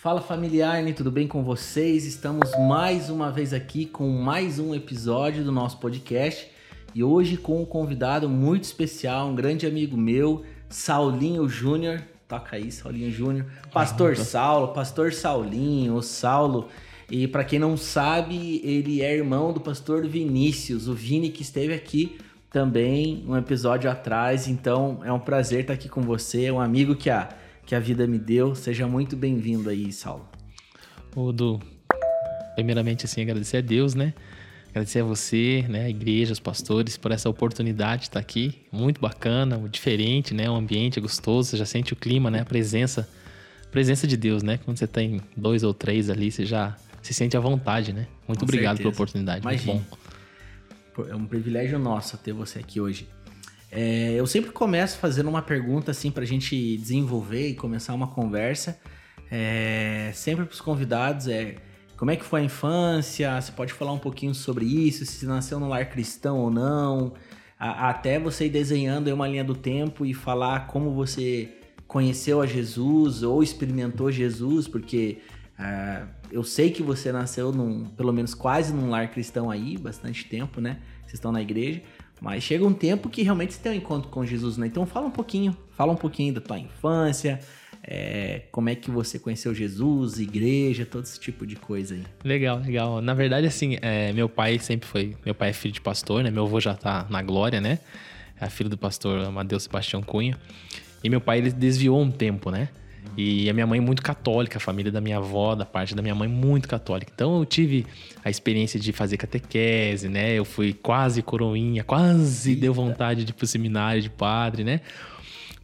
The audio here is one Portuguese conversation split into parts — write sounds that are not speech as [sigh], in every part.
Fala familiar, tudo bem com vocês? Estamos mais uma vez aqui com mais um episódio do nosso podcast e hoje com um convidado muito especial, um grande amigo meu, Saulinho Júnior. Toca aí, Saulinho Júnior. Pastor Saulo, Pastor Saulinho, o Saulo. E para quem não sabe, ele é irmão do pastor Vinícius, o Vini que esteve aqui também um episódio atrás. Então é um prazer estar aqui com você, é um amigo que a que a vida me deu. Seja muito bem-vindo aí, Saulo. Ô, Du, primeiramente, assim, agradecer a Deus, né? Agradecer a você, né, a igreja, os pastores, por essa oportunidade de estar aqui. Muito bacana, diferente, né? O ambiente é gostoso, você já sente o clima, né? A presença, presença de Deus, né? Quando você tem dois ou três ali, você já se sente à vontade, né? Muito Com obrigado certeza. pela oportunidade, Imagina. muito bom. É um privilégio nosso ter você aqui hoje. É, eu sempre começo fazendo uma pergunta assim para a gente desenvolver e começar uma conversa. É, sempre para os convidados é como é que foi a infância? Você pode falar um pouquinho sobre isso? Se nasceu no lar cristão ou não? A, até você ir desenhando uma linha do tempo e falar como você conheceu a Jesus ou experimentou Jesus, porque uh, eu sei que você nasceu num, pelo menos quase num lar cristão aí, bastante tempo, né? Vocês estão na igreja. Mas chega um tempo que realmente você tem um encontro com Jesus, né? Então fala um pouquinho, fala um pouquinho da tua infância, é, como é que você conheceu Jesus, igreja, todo esse tipo de coisa aí. Legal, legal. Na verdade, assim, é, meu pai sempre foi. Meu pai é filho de pastor, né? Meu avô já tá na glória, né? É filho do pastor Amadeu Sebastião Cunha. E meu pai, ele desviou um tempo, né? E a minha mãe é muito católica, a família da minha avó, da parte da minha mãe, muito católica. Então eu tive a experiência de fazer catequese, né? Eu fui quase coroinha, quase Eita. deu vontade de ir pro seminário de padre, né?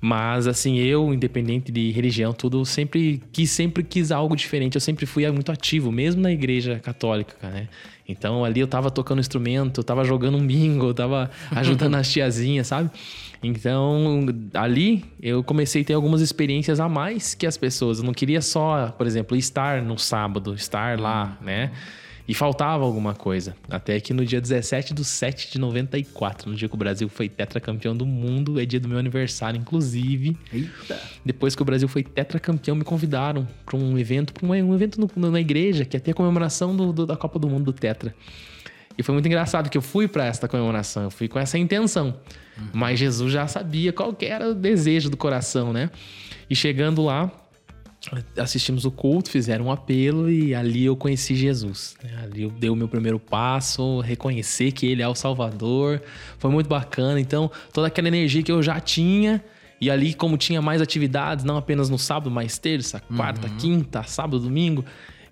Mas assim, eu, independente de religião, tudo, sempre quis, sempre quis algo diferente. Eu sempre fui muito ativo, mesmo na igreja católica, né? Então ali eu tava tocando instrumento, eu tava jogando um bingo, eu tava [laughs] ajudando as tiazinhas, sabe? Então, ali eu comecei a ter algumas experiências a mais que as pessoas. Eu não queria só, por exemplo, estar no sábado, estar lá, né? E faltava alguma coisa. Até que no dia 17 de 7 de 94, no dia que o Brasil foi tetracampeão do mundo, é dia do meu aniversário, inclusive. Eita. Depois que o Brasil foi tetracampeão, me convidaram para um evento, para um evento no, na igreja, que ia ter a comemoração do, do, da Copa do Mundo do Tetra. E foi muito engraçado que eu fui para esta comemoração, eu fui com essa intenção. Uhum. Mas Jesus já sabia qual era o desejo do coração, né? E chegando lá, assistimos o culto, fizeram um apelo e ali eu conheci Jesus. Né? Ali eu dei o meu primeiro passo, reconhecer que Ele é o Salvador. Foi muito bacana. Então, toda aquela energia que eu já tinha. E ali, como tinha mais atividades, não apenas no sábado, mas terça, quarta, uhum. quinta, sábado, domingo,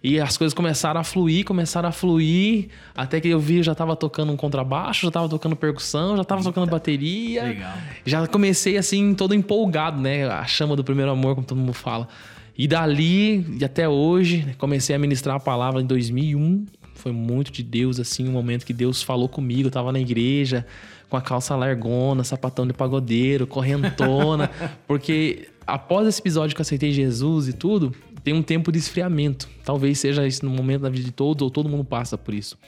e as coisas começaram a fluir, começaram a fluir, até que eu vi, já tava tocando um contrabaixo, já tava tocando percussão, já tava Eita, tocando bateria. Legal. Já comecei assim, todo empolgado, né? A chama do primeiro amor, como todo mundo fala. E dali, e até hoje, comecei a ministrar a palavra em 2001. Foi muito de Deus, assim, um momento que Deus falou comigo. Eu tava na igreja, com a calça largona, sapatão de pagodeiro, correntona. [laughs] porque após esse episódio que eu aceitei Jesus e tudo, tem um tempo de esfriamento. Talvez seja isso no momento da vida de todos, ou todo mundo passa por isso.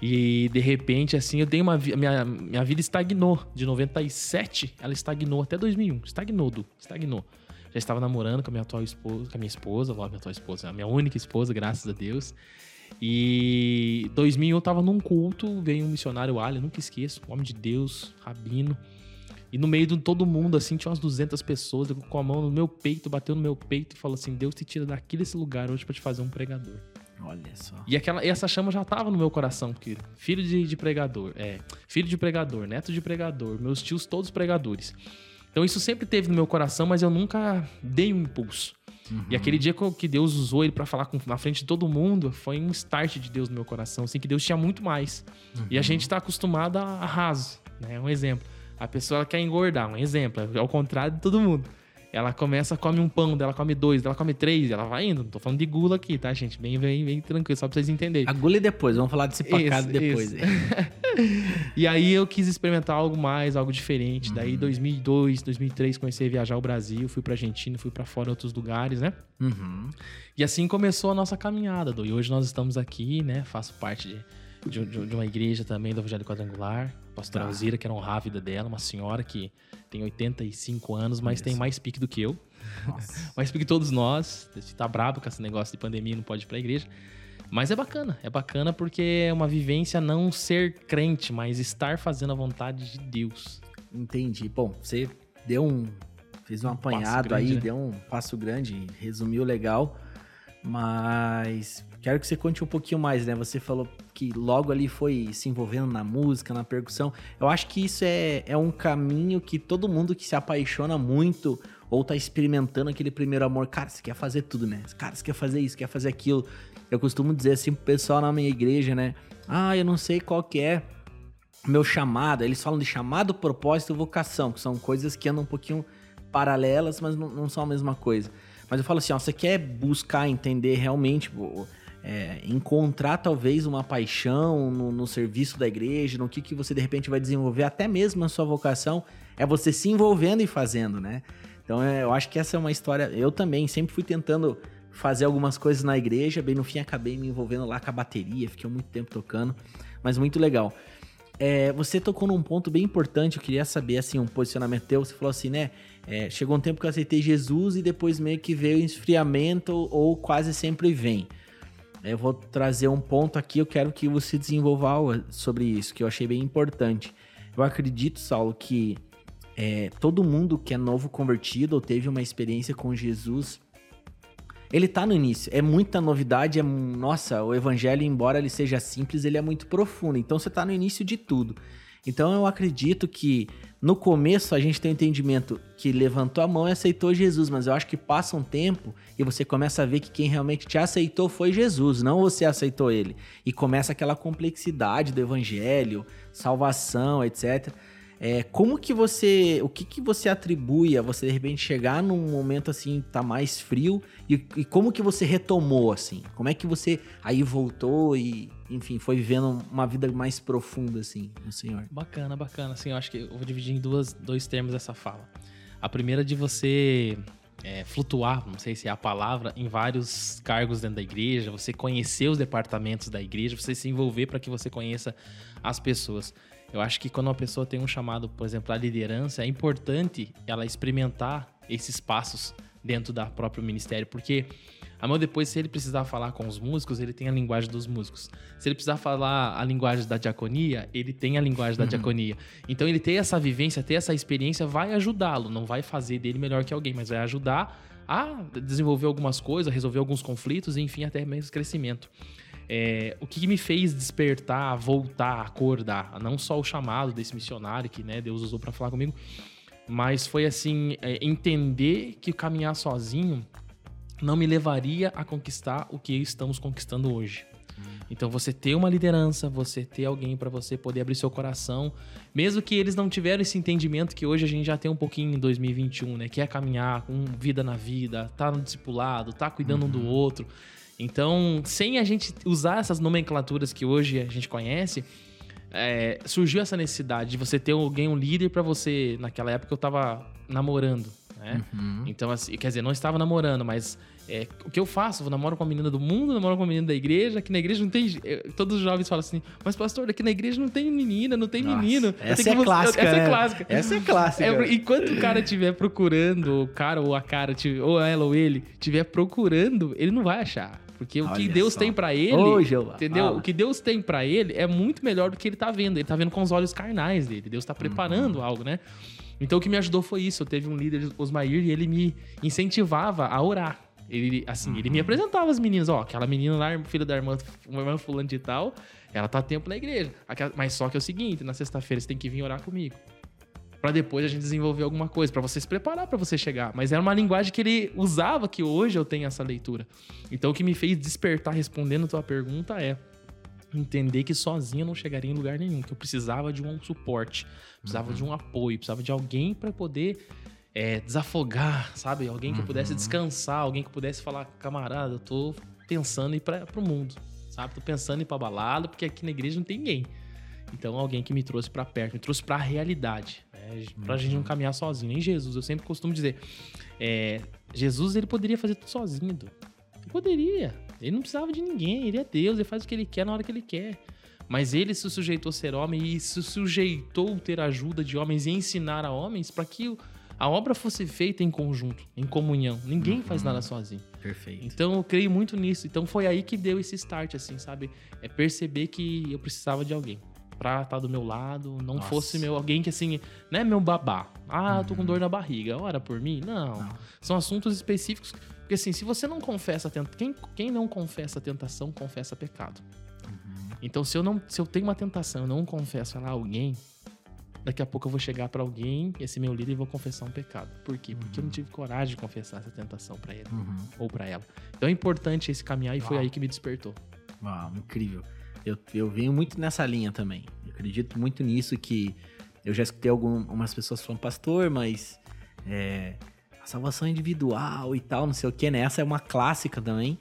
E de repente, assim, eu dei uma. Minha, minha vida estagnou. De 97, ela estagnou até 2001. Estagnou, Du. Estagnou. Já estava namorando com a minha atual esposa, com a minha esposa, logo a minha atual esposa, a minha única esposa, graças a Deus. E 2001 eu tava num culto, veio um missionário Ali, nunca esqueço, um homem de Deus, rabino. E no meio de todo mundo, assim, tinha umas 200 pessoas com a mão no meu peito, bateu no meu peito e falou assim: Deus te tira daqui desse lugar hoje para te fazer um pregador. Olha só. E, aquela, e essa chama já tava no meu coração, porque filho de, de pregador, é, filho de pregador, neto de pregador, meus tios todos pregadores. Então isso sempre teve no meu coração, mas eu nunca dei um impulso. Uhum. E aquele dia que Deus usou ele para falar com, na frente de todo mundo, foi um start de Deus no meu coração, assim, que Deus tinha muito mais. Uhum. E a uhum. gente está acostumado a, a raso, né? Um exemplo. A pessoa quer engordar, um exemplo, é ao contrário de todo mundo. Ela começa, come um pão, ela come dois, ela come três, ela vai indo. Não tô falando de gula aqui, tá, gente? Bem, bem, bem tranquilo, só pra vocês entenderem. A gula e depois, vamos falar desse pacado depois. [laughs] e aí eu quis experimentar algo mais, algo diferente. Uhum. Daí, 2002, 2003, comecei a viajar ao Brasil, fui pra Argentina, fui para fora em outros lugares, né? Uhum. E assim começou a nossa caminhada, do. E hoje nós estamos aqui, né? Faço parte de de, de, de, uma igreja também do Evangelho Quadrangular. A pastora tá. Alzira, que era honrar a vida dela, uma senhora que tem 85 anos, mas tem mais pique do que eu. [laughs] mais que todos nós. Tá brabo com esse negócio de pandemia, não pode ir pra igreja. Mas é bacana, é bacana porque é uma vivência não ser crente, mas estar fazendo a vontade de Deus. Entendi. Bom, você deu um. fez um, um apanhado grande, aí, né? deu um passo grande, resumiu legal. Mas quero que você conte um pouquinho mais, né? Você falou que logo ali foi se envolvendo na música, na percussão. Eu acho que isso é, é um caminho que todo mundo que se apaixona muito ou tá experimentando aquele primeiro amor, cara, você quer fazer tudo, né? Cara, você quer fazer isso, quer fazer aquilo. Eu costumo dizer assim pro pessoal na minha igreja, né? Ah, eu não sei qual que é meu chamado. Eles falam de chamado, propósito e vocação, que são coisas que andam um pouquinho paralelas, mas não, não são a mesma coisa. Mas eu falo assim, ó, você quer buscar entender realmente, é, encontrar talvez uma paixão no, no, serviço da igreja, no que, que você de repente vai desenvolver, até mesmo na sua vocação, é você se envolvendo e fazendo, né? Então é, eu acho que essa é uma história. Eu também sempre fui tentando fazer algumas coisas na igreja, bem no fim acabei me envolvendo lá com a bateria, fiquei muito tempo tocando, mas muito legal. É, você tocou num ponto bem importante, eu queria saber, assim, um posicionamento teu. Você falou assim, né? É, chegou um tempo que eu aceitei Jesus e depois meio que veio o esfriamento ou quase sempre vem. Eu vou trazer um ponto aqui, eu quero que você desenvolva sobre isso, que eu achei bem importante. Eu acredito, Saulo, que é, todo mundo que é novo convertido ou teve uma experiência com Jesus ele tá no início. É muita novidade, é nossa, o evangelho, embora ele seja simples, ele é muito profundo. Então você tá no início de tudo. Então eu acredito que no começo a gente tem o entendimento que levantou a mão e aceitou Jesus, mas eu acho que passa um tempo e você começa a ver que quem realmente te aceitou foi Jesus, não você aceitou ele. E começa aquela complexidade do evangelho, salvação, etc. É, como que você. O que, que você atribui a você de repente chegar num momento assim, tá mais frio? E, e, como que você retomou, assim? Como é que você aí voltou e, enfim, foi vivendo uma vida mais profunda, assim, no Senhor? Bacana, bacana. Assim, eu acho que eu vou dividir em duas, dois termos essa fala. A primeira de você é, flutuar, não sei se é a palavra, em vários cargos dentro da igreja, você conhecer os departamentos da igreja, você se envolver para que você conheça as pessoas. Eu acho que quando uma pessoa tem um chamado, por exemplo, à liderança, é importante ela experimentar esses passos dentro da próprio ministério, porque amanhã depois, se ele precisar falar com os músicos, ele tem a linguagem dos músicos. Se ele precisar falar a linguagem da diaconia, ele tem a linguagem da uhum. diaconia. Então, ele ter essa vivência, ter essa experiência, vai ajudá-lo. Não vai fazer dele melhor que alguém, mas vai ajudar a desenvolver algumas coisas, resolver alguns conflitos e, enfim, até mesmo crescimento. É, o que me fez despertar, voltar, acordar, não só o chamado desse missionário que né, Deus usou para falar comigo, mas foi assim é, entender que caminhar sozinho não me levaria a conquistar o que estamos conquistando hoje. Hum. Então você ter uma liderança, você ter alguém para você poder abrir seu coração, mesmo que eles não tiveram esse entendimento que hoje a gente já tem um pouquinho em 2021, né? Que é caminhar com vida na vida, tá no discipulado, tá cuidando uhum. um do uhum. outro. Então, sem a gente usar essas nomenclaturas que hoje a gente conhece, é, surgiu essa necessidade de você ter alguém, um líder para você. Naquela época eu tava namorando, né? Uhum. Então, assim, quer dizer, não estava namorando, mas é, o que eu faço? Eu namoro com uma menina do mundo, namoro com uma menina da igreja, aqui na igreja não tem. Todos os jovens falam assim, mas pastor, aqui na igreja não tem menina, não tem Nossa, menino. Essa é, que, clássica, essa é clássica. Essa é clássica. É, enquanto o cara estiver procurando, o cara ou a cara, ou ela ou ele, estiver procurando, ele não vai achar. Porque Olha o que Deus só. tem para ele, Hoje eu... entendeu? Ah. O que Deus tem para ele é muito melhor do que ele tá vendo. Ele tá vendo com os olhos carnais dele. Deus tá preparando uhum. algo, né? Então o que me ajudou foi isso. Eu teve um líder, Osmair, e ele me incentivava a orar. Ele, assim, uhum. ele me uhum. apresentava as meninas, ó, aquela menina lá, filha da irmã, uma irmã fulano de tal, ela tá tempo na igreja. Mas só que é o seguinte, na sexta-feira você tem que vir orar comigo para depois a gente desenvolver alguma coisa, para você se preparar para você chegar. Mas era uma linguagem que ele usava que hoje eu tenho essa leitura. Então o que me fez despertar respondendo a tua pergunta é entender que sozinho eu não chegaria em lugar nenhum, que eu precisava de um suporte, precisava uhum. de um apoio, precisava de alguém para poder é, desafogar, sabe? Alguém que uhum. pudesse descansar, alguém que pudesse falar, camarada, eu tô pensando em ir para pro mundo, sabe? Tô pensando em ir pra balada, porque aqui na igreja não tem ninguém. Então, alguém que me trouxe para perto, me trouxe para a realidade. Né? Pra uhum. gente não caminhar sozinho. Nem Jesus, eu sempre costumo dizer. É, Jesus, ele poderia fazer tudo sozinho. Ele poderia. Ele não precisava de ninguém. Ele é Deus, ele faz o que ele quer na hora que ele quer. Mas ele se sujeitou a ser homem e se sujeitou a ter ajuda de homens e ensinar a homens para que a obra fosse feita em conjunto, em comunhão. Ninguém faz Uhum. nada sozinho. Perfeito. Então eu creio muito nisso. Então foi aí que deu esse start, assim, sabe? É perceber que eu precisava de alguém pra estar do meu lado, não Nossa. fosse meu alguém que assim, não é meu babá. Ah, tô com dor na barriga, ora por mim? Não. Uhum. Não. São assuntos específicos. Porque assim, se você não confessa a tentação, quem, quem não confessa a tentação, confessa pecado. Uhum. Então se eu não, se eu tenho uma tentação, eu não confesso ela a alguém, daqui a pouco eu vou chegar pra alguém, esse meu líder e vou confessar um pecado. Por quê? Porque eu não tive coragem de confessar essa tentação pra ele Uhum. ou pra ela. Então é importante esse caminhar e foi Uau. aí que me despertou. Uau, incrível. Eu, eu venho muito nessa linha também. Eu acredito muito nisso que eu já escutei algumas pessoas falando, pastor, mas é, a salvação é individual e tal, não sei o que, né? Essa é uma clássica também.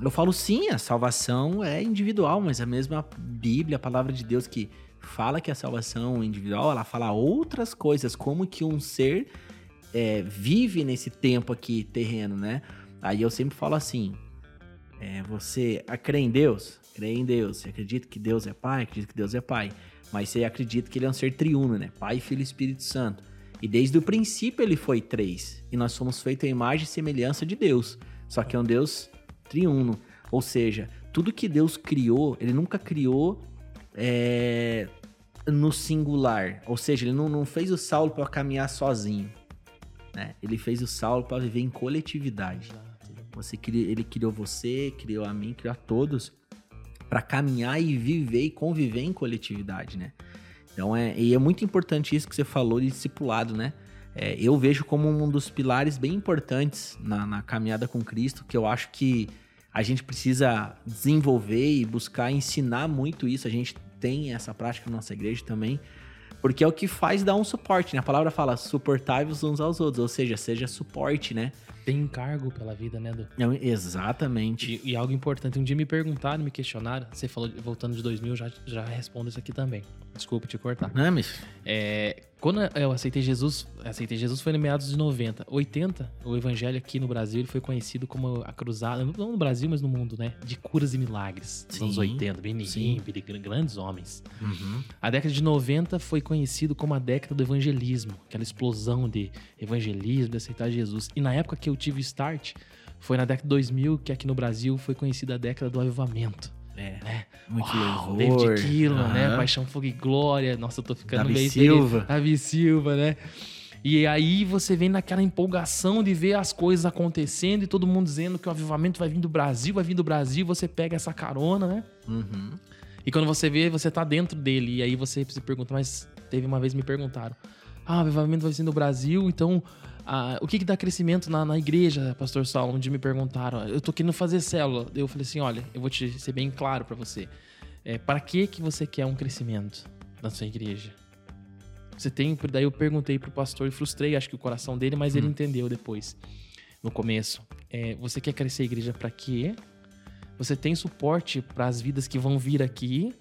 Eu falo sim, a salvação é individual, mas a mesma Bíblia, a palavra de Deus que fala que a salvação é individual, ela fala outras coisas, como que um ser é, vive nesse tempo aqui terreno, né? Aí eu sempre falo assim, é, você crê em Deus? Crê em Deus. Você acredita que Deus é Pai? Acredita que Deus é Pai. Mas você acredita que Ele é um ser triuno, né? Pai, Filho e Espírito Santo. E desde o princípio Ele foi três. E nós somos feitos à imagem e semelhança de Deus. Só que é um Deus triuno. Ou seja, tudo que Deus criou, Ele nunca criou é, no singular. Ou seja, Ele não, não fez o Saulo para caminhar sozinho. Né? Ele fez o Saulo para viver em coletividade. Você ele criou você, criou a mim, criou a todos para caminhar e viver e conviver em coletividade, né? Então é e é muito importante isso que você falou de discipulado, né? É, eu vejo como um dos pilares bem importantes na, na caminhada com Cristo, que eu acho que a gente precisa desenvolver e buscar ensinar muito isso. A gente tem essa prática na nossa igreja também, porque é o que faz dar um suporte, né? A palavra fala suportáveis uns aos outros, ou seja, seja suporte, né? Tem encargo pela vida, né, Du? Não, exatamente. E, e algo importante, um dia me perguntaram, me questionaram, você falou, voltando de 2000, já, já respondo isso aqui também. Desculpa te cortar. Não, mas É, quando eu aceitei Jesus, aceitei Jesus foi no meados de 90. 80, o evangelho aqui no Brasil ele foi conhecido como a cruzada, não no Brasil, mas no mundo, né? De curas e milagres. Sim, anos 80, Benny sim. Hinn, Billy Graham, grandes homens. Uhum. A década de 90 foi conhecido como a década do evangelismo, aquela explosão de evangelismo, de aceitar Jesus. E na época que eu tive start, foi na década de 2000 que aqui no Brasil foi conhecida a década do avivamento. É, né? muito Uau, louvor. David Keelan, né? Aham. Paixão, Fogo e Glória. Nossa, eu tô ficando Davi meio... Silva. Davi Silva, né? E aí você vem naquela empolgação de ver as coisas acontecendo e todo mundo dizendo que o avivamento vai vir do Brasil, vai vir do Brasil, você pega essa carona, né? Uhum. E quando você vê, você tá dentro dele. E aí você se pergunta, mas teve uma vez me perguntaram: Ah, o avivamento vai ser no Brasil, então ah, o que, que dá crescimento na, na igreja, Pastor Saulo? Onde me perguntaram, eu tô querendo fazer célula. Eu falei assim: olha, eu vou te ser bem claro pra você. É, para que, que você quer um crescimento na sua igreja? Você tem. Daí eu perguntei pro pastor e frustrei, acho que o coração dele, mas ele entendeu depois, no começo. É, você quer crescer a igreja pra quê? Você tem suporte para as vidas que vão vir aqui.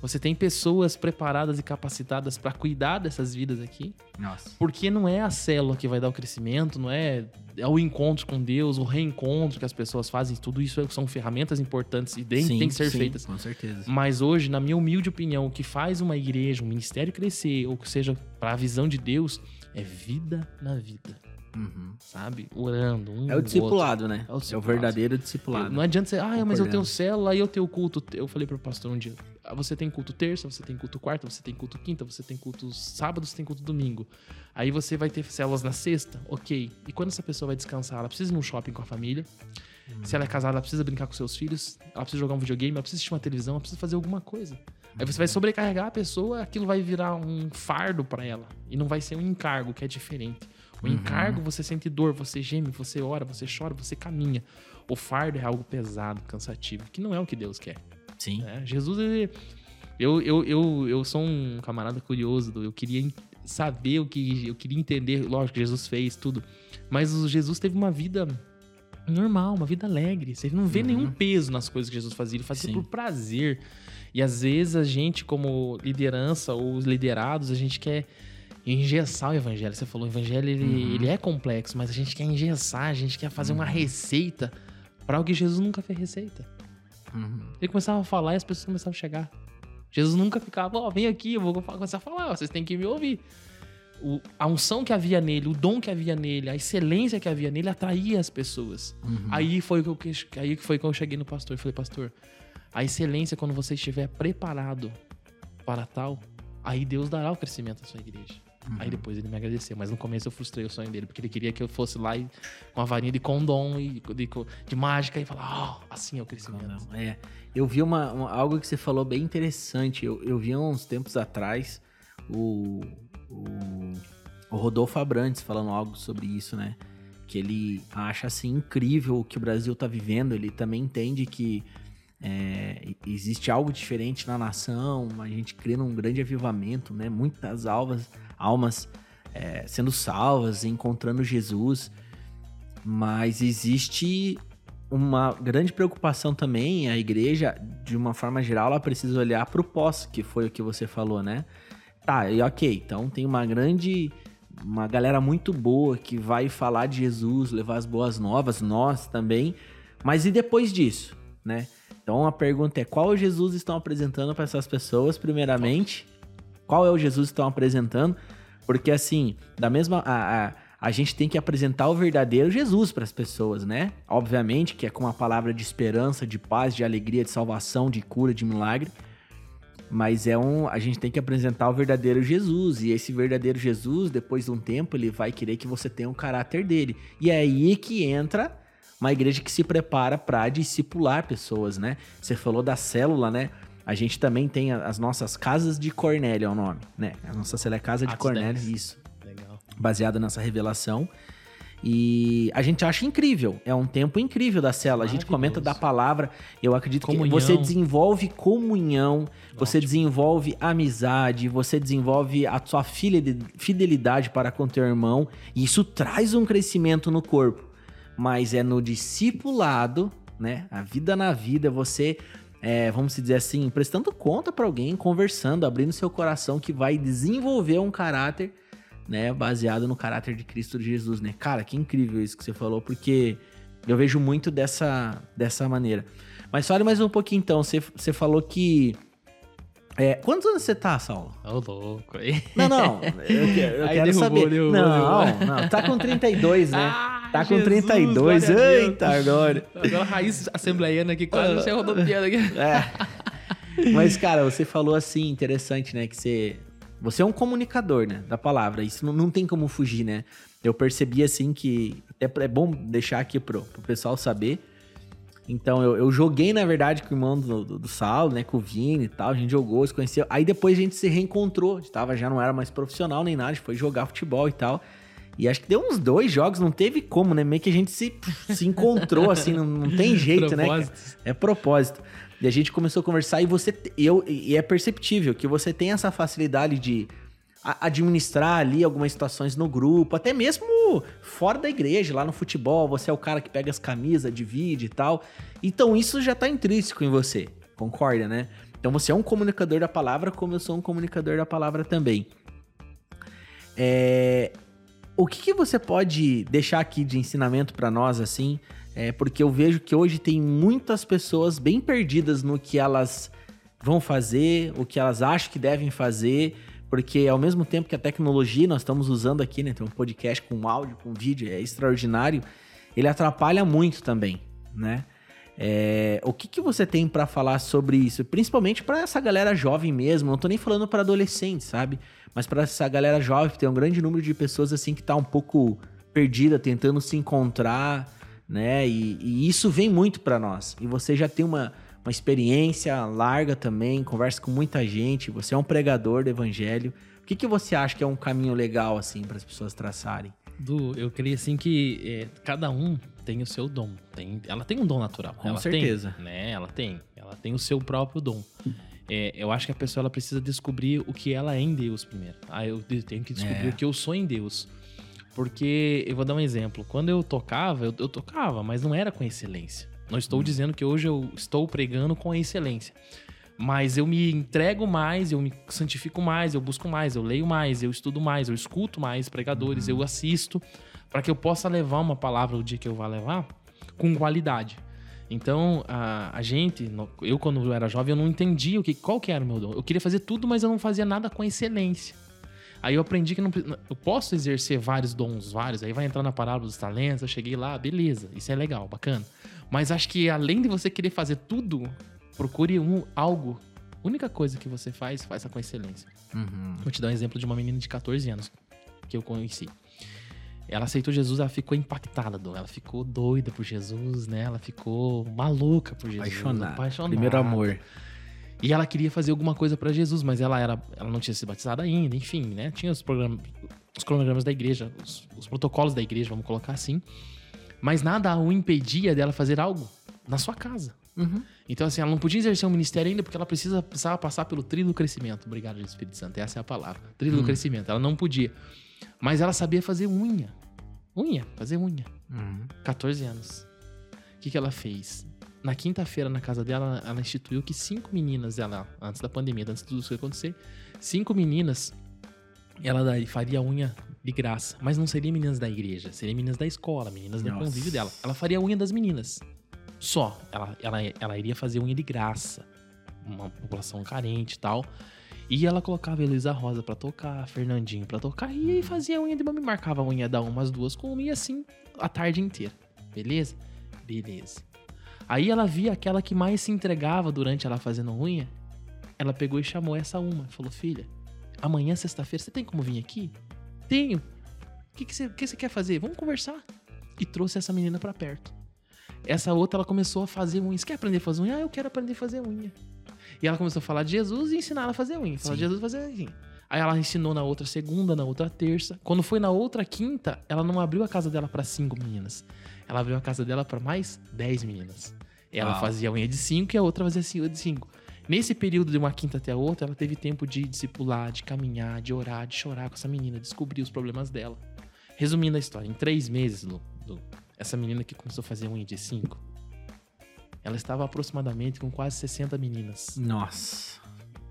Você tem pessoas preparadas e capacitadas para cuidar dessas vidas aqui. Nossa. Porque não é a célula que vai dar o crescimento, não é, é o encontro com Deus, o reencontro que as pessoas fazem. Tudo isso são ferramentas importantes e tem, Sim, tem que ser sim, feitas. Com certeza. Mas hoje, na minha humilde opinião, o que faz uma igreja, um ministério crescer, ou que seja para a visão de Deus, é vida na vida, Uhum. sabe? Orando. Um É o discipulado, né? É o É o discipulado. verdadeiro discipulado. não adianta você, ah, mas eu Concordando. tenho célula, aí eu tenho culto. Eu falei pro pastor um dia, ah, você tem culto terça, você tem culto quarta, você tem culto quinta, você tem culto sábado, você tem culto domingo. Aí você vai ter células na sexta, ok. E quando essa pessoa vai descansar, ela precisa ir num shopping com a família. Se ela é casada, ela precisa brincar com seus filhos, ela precisa jogar um videogame, ela precisa assistir uma televisão, ela precisa fazer alguma coisa. Aí você vai sobrecarregar a pessoa, aquilo vai virar um fardo pra ela. E não vai ser um encargo, que é diferente. O encargo, você sente dor, você geme, você ora, você chora, você caminha. O fardo é algo pesado, cansativo, que não é o que Deus quer. Sim. né? Jesus, ele, eu, eu, eu, eu sou um camarada curioso, eu queria saber o que, eu queria entender, lógico Jesus fez tudo, mas Jesus teve uma vida normal, uma vida alegre. Você não vê nenhum peso nas coisas que Jesus fazia, ele fazia Sim. por prazer. E às vezes a gente, como liderança ou os liderados, a gente quer engessar o evangelho. Você falou, o evangelho ele, ele é complexo, mas a gente quer engessar, a gente quer fazer uma receita para o que Jesus nunca fez receita. Uhum. Ele começava a falar e as pessoas começavam a chegar. Jesus nunca ficava, ó, vem aqui, eu vou começar a falar, vocês têm que me ouvir. o, a unção que havia nele, o dom que havia nele, a excelência que havia nele atraía as pessoas. Uhum. Aí foi que eu, aí foi que eu cheguei no pastor e falei, pastor, a excelência quando você estiver preparado para tal, aí Deus dará o crescimento à sua igreja. Uhum. Aí depois ele me agradeceu, mas no começo eu frustrei o sonho dele, porque ele queria que eu fosse lá e, com a varinha de condom e de, de mágica e falar, oh, assim é o crescimento. Não, é. Eu vi uma, uma, algo que você falou bem interessante. Eu, eu vi uns tempos atrás o, o, o Rodolfo Abrantes falando algo sobre isso, né? Que ele acha assim incrível o que o Brasil está vivendo. Ele também entende que é, existe algo diferente na nação, a gente crê num grande avivamento, né? Muitas almas, almas é, sendo salvas, encontrando Jesus, mas existe uma grande preocupação também, a igreja, de uma forma geral, ela precisa olhar para o pós, que foi o que você falou, né? Tá, e ok, então tem uma grande, uma galera muito boa que vai falar de Jesus, levar as boas novas, nós também, mas e depois disso, né? Então a pergunta é: qual Jesus estão apresentando para essas pessoas, primeiramente? Qual é o Jesus que estão apresentando? Porque assim, da mesma. A, a, a gente tem que apresentar o verdadeiro Jesus para as pessoas, né? Obviamente que é com uma palavra de esperança, de paz, de alegria, de salvação, de cura, de milagre. Mas é um, a gente tem que apresentar o verdadeiro Jesus e esse verdadeiro Jesus, depois de um tempo, ele vai querer que você tenha o um caráter dele. E é aí que entra uma igreja que se prepara para discipular pessoas, né? Você falou da célula, né? A gente também tem as nossas casas de Cornélio, é o nome, né? A nossa célula é casa de Atos Cornélio, 10. isso. Legal. Baseada nessa revelação. E a gente acha incrível, é um tempo incrível da célula. A gente comenta da palavra, eu acredito comunhão. que você desenvolve comunhão, você desenvolve amizade, você desenvolve a sua fidelidade para com teu irmão, e isso traz um crescimento no corpo mas é no discipulado, né? A vida na vida, você, é, vamos dizer assim, prestando conta para alguém, conversando, abrindo seu coração, que vai desenvolver um caráter, né? Baseado no caráter de Cristo Jesus, né? Cara, que incrível isso que você falou, porque eu vejo muito dessa, dessa maneira. Mas fale mais um pouquinho então. Você, você falou que. É, quantos anos você tá, Saulo? Ô, oh, louco aí. Não, não. Eu, eu [laughs] quero derrubou, saber. Derrubou, não, derrubou. não. Tá com 32, né? [laughs] Ah! Tá com Jesus, 32. Eita, agora. Agora a raiz assembleiana aqui quase você rodopiando aqui. É. Mas, cara, você falou assim, interessante, né? Que você. Você é um comunicador, né? Da palavra. Isso não, não tem como fugir, né? Eu percebi assim que. Até é bom deixar aqui pro, pro pessoal saber. Então, eu, eu, joguei, na verdade, com o irmão do, do, do Saulo, né? Com o Vini e tal. A gente jogou, se conheceu. Aí depois a gente se reencontrou. A gente tava, já não era mais profissional nem nada. A gente foi jogar futebol e tal. E acho que deu uns dois jogos, não teve como, né? Meio que a gente se, se encontrou, assim, não, não tem [laughs] jeito, né? É propósito. E a gente começou a conversar e você. Eu, e é perceptível que você tem essa facilidade de administrar ali algumas situações no grupo, até mesmo fora da igreja, lá no futebol, você é o cara que pega as camisas, divide e tal. Então isso já tá intrínseco em você, concorda, né? Então você é um comunicador da palavra, como eu sou um comunicador da palavra também. É, o que, que você pode deixar aqui de ensinamento para nós, assim? É, porque eu vejo que hoje tem muitas pessoas bem perdidas no que elas vão fazer, o que elas acham que devem fazer, porque ao mesmo tempo que a tecnologia nós estamos usando aqui, né? Tem um podcast com áudio, com vídeo, é extraordinário, ele atrapalha muito também, né? É, o que, que você tem para falar sobre isso? Principalmente para essa galera jovem mesmo, não tô nem falando para adolescentes, sabe? Mas para essa galera jovem, que tem um grande número de pessoas assim que tá um pouco perdida, tentando se encontrar, né? E, e isso vem muito para nós. E você já tem uma, uma experiência larga também, conversa com muita gente, você é um pregador do evangelho. O que, que você acha que é um caminho legal, assim, para as pessoas traçarem? Du, eu creio assim que é, cada um tem o seu dom. Tem, ela tem um dom natural. Com ela certeza. Tem, né? Ela tem. Ela tem o seu próprio dom. É, eu acho que a pessoa ela precisa descobrir o que ela é em Deus primeiro. Ah, eu tenho que descobrir é. o que eu sou em Deus. Porque, eu vou dar um exemplo. Quando eu tocava, eu, eu tocava, mas não era com excelência. Não estou hum. dizendo que hoje eu estou pregando com excelência. Mas eu me entrego mais, eu me santifico mais, eu busco mais, eu leio mais, eu estudo mais, eu escuto mais pregadores, uhum. eu assisto, para que eu possa levar uma palavra o dia que eu vá levar com qualidade. Então, a, a gente, eu quando eu era jovem, eu não entendia o que, qual que era o meu dom. Eu queria fazer tudo, mas eu não fazia nada com excelência. Aí eu aprendi que não, eu posso exercer vários dons, vários. Aí vai entrar na parábola dos talentos. Eu cheguei lá, beleza, isso é legal, bacana. Mas acho que além de você querer fazer tudo, procure um algo. A única coisa que você faz, faça com excelência. Uhum. Vou te dar um exemplo de uma menina de 14 anos que eu conheci. Ela aceitou Jesus, ela ficou impactada, ela ficou doida por Jesus, né? Ela ficou maluca por Jesus. Apaixonada. apaixonada. Primeiro amor. E ela queria fazer alguma coisa pra Jesus, mas ela era, ela não tinha se batizado ainda, enfim, né? Tinha os programas, os cronogramas da igreja, os, os protocolos da igreja, vamos colocar assim. Mas nada o impedia dela fazer algo na sua casa. Uhum. Então, assim, ela não podia exercer um ministério ainda porque ela precisa, precisava passar pelo trilho do crescimento. Obrigado, Espírito Santo. Essa é a palavra. Trilho do crescimento. Ela não podia. Mas ela sabia fazer unha. Unha, fazer unha. Uhum. 14 anos. O que, que ela fez? Na quinta-feira, na casa dela, ela instituiu que cinco meninas, ela, antes da pandemia, antes de tudo isso acontecer, cinco meninas, ela daí faria unha de graça. Mas não seriam meninas da igreja, seriam meninas da escola, meninas do Nossa. convívio dela. Ela faria a unha das meninas. Só. Ela, ela, ela iria fazer unha de graça. Uma população carente e tal. E ela colocava a Heloísa Rosa pra tocar, Fernandinho pra tocar, e fazia a unha de me marcava a unha da umas duas com uma, e assim a tarde inteira. Beleza? Beleza. Aí ela via aquela que mais se entregava durante ela fazendo unha. Ela pegou e chamou essa uma. Falou, filha, amanhã, sexta-feira, você tem como vir aqui? Tenho. O que, você, que quer fazer? Vamos conversar. E trouxe essa menina pra perto. Essa outra, ela começou a fazer unha. Você quer aprender a fazer unha? Ah, eu quero aprender a fazer unha. E ela começou a falar de Jesus e ensinar ela a fazer unha. Falar de. Jesus fazer unha. Aí ela ensinou na outra segunda, na outra terça. Quando foi na outra quinta, ela não abriu a casa dela pra cinco meninas. Ela abriu a casa dela pra mais dez meninas. Ela Uau. fazia unha de cinco e a outra fazia cinco de cinco. Nesse período de uma quinta até a outra, ela teve tempo de discipular, de caminhar, de orar, de chorar com essa menina, descobrir os problemas dela. Resumindo a história, em três meses, Lu, Lu, essa menina que começou a fazer unha de cinco, ela estava aproximadamente com quase 60 meninas Nossa.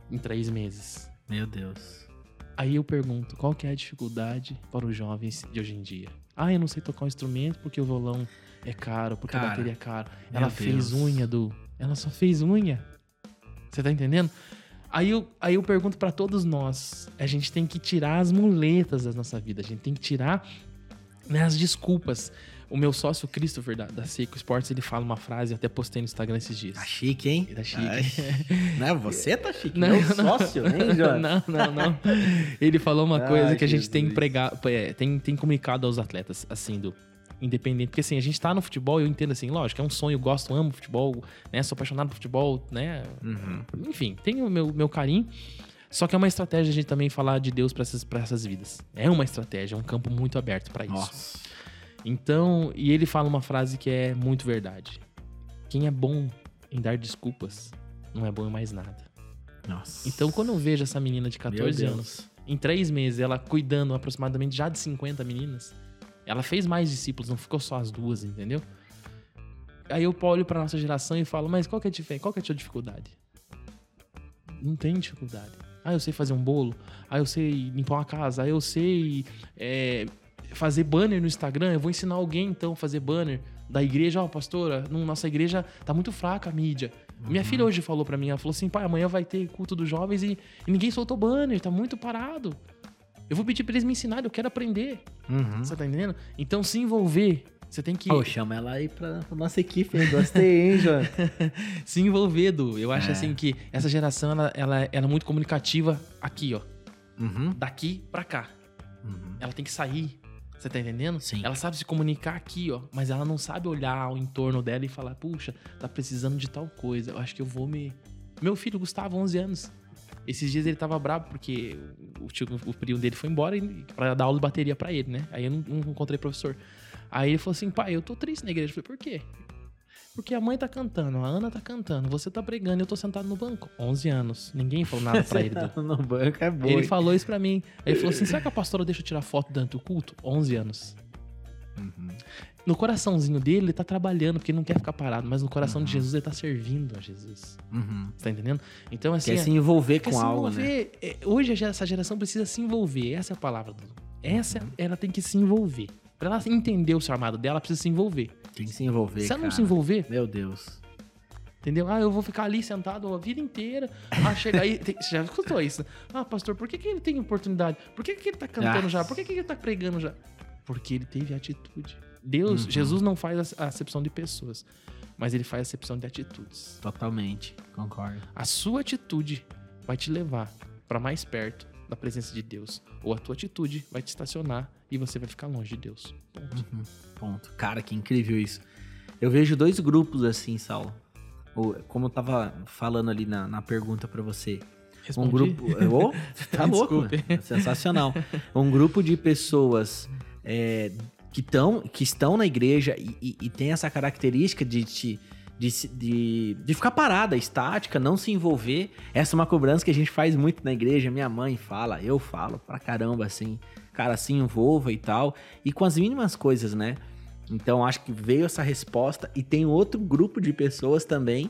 em três meses. Meu Deus. Aí eu pergunto, qual que é a dificuldade para os jovens de hoje em dia? Ah, eu não sei tocar um instrumento porque o violão é caro, porque Cara, a bateria é caro. Ela fez Deus. unha do. Ela só fez unha. Você tá entendendo? Aí eu, aí eu pergunto para todos nós: a gente tem que tirar as muletas da nossa vida, a gente tem que tirar né, as desculpas. O meu sócio Christopher da, da Seiko Sports, ele fala uma frase, até postei no Instagram esses dias. Tá chique, hein? Tá chique. Ai. [laughs] Não, você tá chique. Não, Meu não. sócio, hein, João? Não, não, não. Ele falou uma Ai, coisa que a gente tem empregado, é, tem, tem comunicado aos atletas, assim, do independente. Porque assim, a gente tá no futebol, eu entendo assim, lógico, é um sonho, eu gosto, amo futebol, né? Sou apaixonado por futebol, né? Uhum. Enfim, tenho o meu, meu carinho. Só que é uma estratégia a gente também falar de Deus pra essas, pra essas vidas. É uma estratégia, é um campo muito aberto pra isso. Nossa. Então, e ele fala uma frase que é muito verdade. Quem é bom em dar desculpas não é bom em mais nada. Nossa. Então, quando eu vejo essa menina de Meu 14 Deus. anos, em três meses, ela cuidando aproximadamente já de 50 meninas, ela fez mais discípulos, não ficou só as duas, entendeu? Aí eu olho pra nossa geração e falo, mas qual que é a, qual que é a tua dificuldade? Não tem dificuldade. Ah, eu sei fazer um bolo. Ah, eu sei limpar uma casa. Ah, eu sei é, fazer banner no Instagram. Eu vou ensinar alguém, então, a fazer banner da igreja. Ó, pastora, não- nossa igreja tá muito fraca a mídia. Minha filha hoje falou pra mim, ela falou assim, pai, amanhã vai ter culto dos jovens e, e ninguém soltou banner, tá muito parado. Eu vou pedir pra eles me ensinarem, eu quero aprender. Uhum. Você tá entendendo? Então, se envolver, você tem que Pô, chama ela aí pra, pra nossa equipe, hein? Gostei, hein, João? [laughs] se envolver, Du. Eu acho É. assim que essa geração, ela, ela, ela é muito comunicativa aqui, ó. Uhum. Daqui pra cá. Uhum. Ela tem que sair. Você tá entendendo? Sim. Ela sabe se comunicar aqui, ó. Mas ela não sabe olhar ao entorno dela e falar, puxa, tá precisando de tal coisa. Eu acho que eu vou me. Meu filho, Gustavo, 11 anos. Esses dias ele tava bravo porque o, tio, o primo dele foi embora pra dar aula de bateria pra ele, né? Aí eu não, não encontrei professor. Aí ele falou assim, pai, eu tô triste na igreja. Eu falei, por quê? Porque a mãe tá cantando, a Ana tá cantando, você tá pregando e eu tô sentado no banco. 11 anos. Ninguém falou nada pra ele. [laughs] No banco é bom. Ele falou isso pra mim. Aí ele falou assim: será que a pastora deixa eu tirar foto durante do culto? 11 anos. Uhum. No coraçãozinho dele, ele tá trabalhando, porque ele não quer ficar parado, mas no coração de Jesus, ele tá servindo a Jesus. Uhum. Você tá entendendo? Então, assim. Quer é- se envolver com algo, né? envolver. É, Hoje essa geração precisa se envolver. Essa é a palavra do. Essa Uhum. ela tem que se envolver. Pra ela entender o chamado dela, ela precisa se envolver. Tem que se envolver, se ela não cara. se envolver, Meu Deus. Entendeu? Ah, eu vou ficar ali sentado a vida inteira. Ah, chega aí. Tem, você já escutou isso? Ah, pastor, por que, que ele tem oportunidade? Por que, que ele tá cantando Ah. já? Por que, que ele tá pregando já? Porque ele teve atitude. Deus, Uhum. Jesus não faz a acepção de pessoas, mas ele faz a acepção de atitudes. Totalmente, concordo. A sua atitude vai te levar para mais perto da presença de Deus, ou a tua atitude vai te estacionar e você vai ficar longe de Deus. Ponto. Ponto. Cara, que incrível isso. Eu vejo dois grupos assim, Saulo. Ou, Como eu tava falando ali na, na pergunta pra você. Um Respondi? grupo. [laughs] Ô, tá louco. Né? Sensacional. Um grupo de pessoas é, que, tão, que estão na igreja e, e- e tem essa característica de, te- de, de, de ficar parada, estática, não se envolver. Essa é uma cobrança que a gente faz muito na igreja. Minha mãe fala, eu falo pra caramba assim. Cara, se envolva e tal. E com as mínimas coisas, né? Então acho que veio essa resposta. E tem outro grupo de pessoas também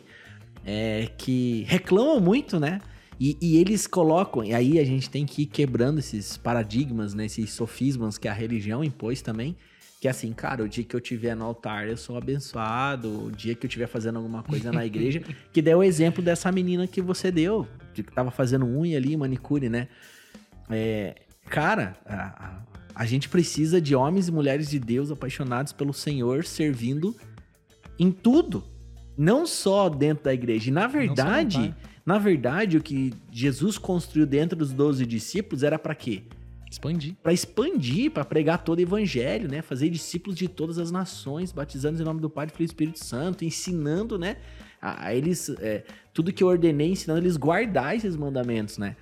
é, que reclamam muito, né? E, e eles colocam, e aí a gente tem que ir quebrando esses paradigmas, né? Esses sofismas que a religião impôs também. Que é assim, cara, o dia que eu tiver no altar eu sou abençoado, o dia que eu estiver fazendo alguma coisa na igreja, [laughs] que deu o exemplo dessa menina que você deu, de que tava fazendo unha ali, manicure, né? É, cara, a, a- gente precisa de homens e mulheres de Deus apaixonados pelo Senhor, servindo em tudo. Não só dentro da igreja. E na verdade, na verdade, o que Jesus construiu dentro dos 12 discípulos era para quê? Expandir. Para expandir, para pregar todo o evangelho, né? Fazer discípulos de todas as nações, batizando em nome do Pai, do Filho e do Espírito Santo, ensinando, né? A, a eles é, tudo que eu ordenei, ensinando eles guardar esses mandamentos, né?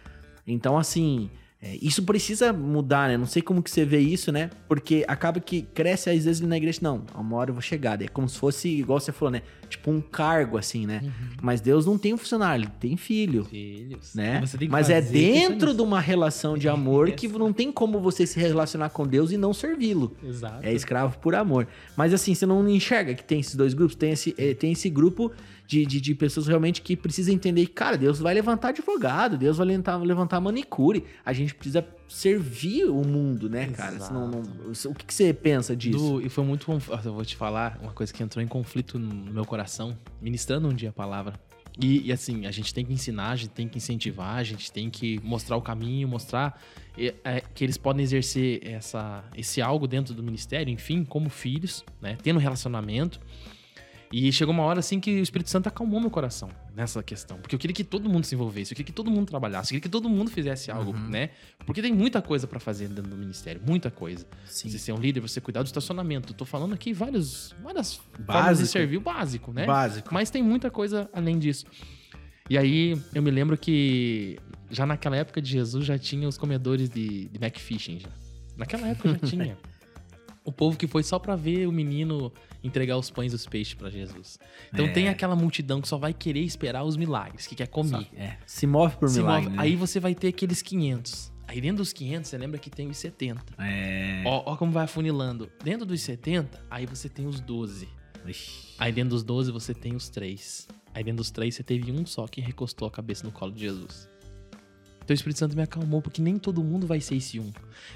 Então, assim, é, isso precisa mudar, né? Não sei como que você vê isso, né? Porque acaba que cresce às vezes na igreja, não, uma hora eu vou chegar. É como se fosse, igual você falou, né? Tipo um cargo, assim, né? Mas Deus não tem um funcionário, ele tem filho Filhos. né? Mas é fazer dentro de uma relação de amor que não tem como você se relacionar com Deus e não servi-lo. Exato. É escravo por amor. Mas assim, você não enxerga que tem esses dois grupos? Tem esse, eh, tem esse grupo de, de, de pessoas realmente que precisam entender que, cara, Deus vai levantar advogado, Deus vai levantar, levantar manicure. A gente precisa servir o mundo, né, cara? Senão, não- o que, que você pensa disso? Do- e foi muito. Eu vou te falar uma coisa que entrou em conflito no meu coração, ministrando um dia a palavra. E, e, assim, a gente tem que ensinar, a gente tem que incentivar, a gente tem que mostrar o caminho, mostrar é, é, que eles podem exercer essa, esse algo dentro do ministério, enfim, como filhos, né? Tendo relacionamento. E chegou uma hora assim que o Espírito Santo acalmou meu coração nessa questão. Porque eu queria que todo mundo se envolvesse, eu queria que todo mundo trabalhasse, eu queria que todo mundo fizesse algo, né? Porque tem muita coisa pra fazer dentro do ministério, muita coisa. Sim. Você ser um líder, você cuidar do estacionamento. Tô falando aqui vários, várias formas de Básico. servir o básico, né? Básico. Mas tem muita coisa além disso. E aí, eu me lembro que já naquela época de Jesus já tinha os comedores de, de McFishing já. Naquela época já tinha. [laughs] O povo que foi só pra ver o menino entregar os pães e os peixes pra Jesus. Então É. tem aquela multidão que só vai querer esperar os milagres, que quer comer. É, se move por Se milagre, move- né? Aí você vai ter aqueles 500. Aí dentro dos 500, você lembra que tem os 70. É... Ó, ó como vai afunilando. Dentro dos 70, aí você tem os 12. Ixi. Aí dentro dos 12 você tem os 3. Aí dentro dos 3 você teve um só que recostou a cabeça no colo de Jesus. Então o Espírito Santo me acalmou, porque nem todo mundo vai ser esse um.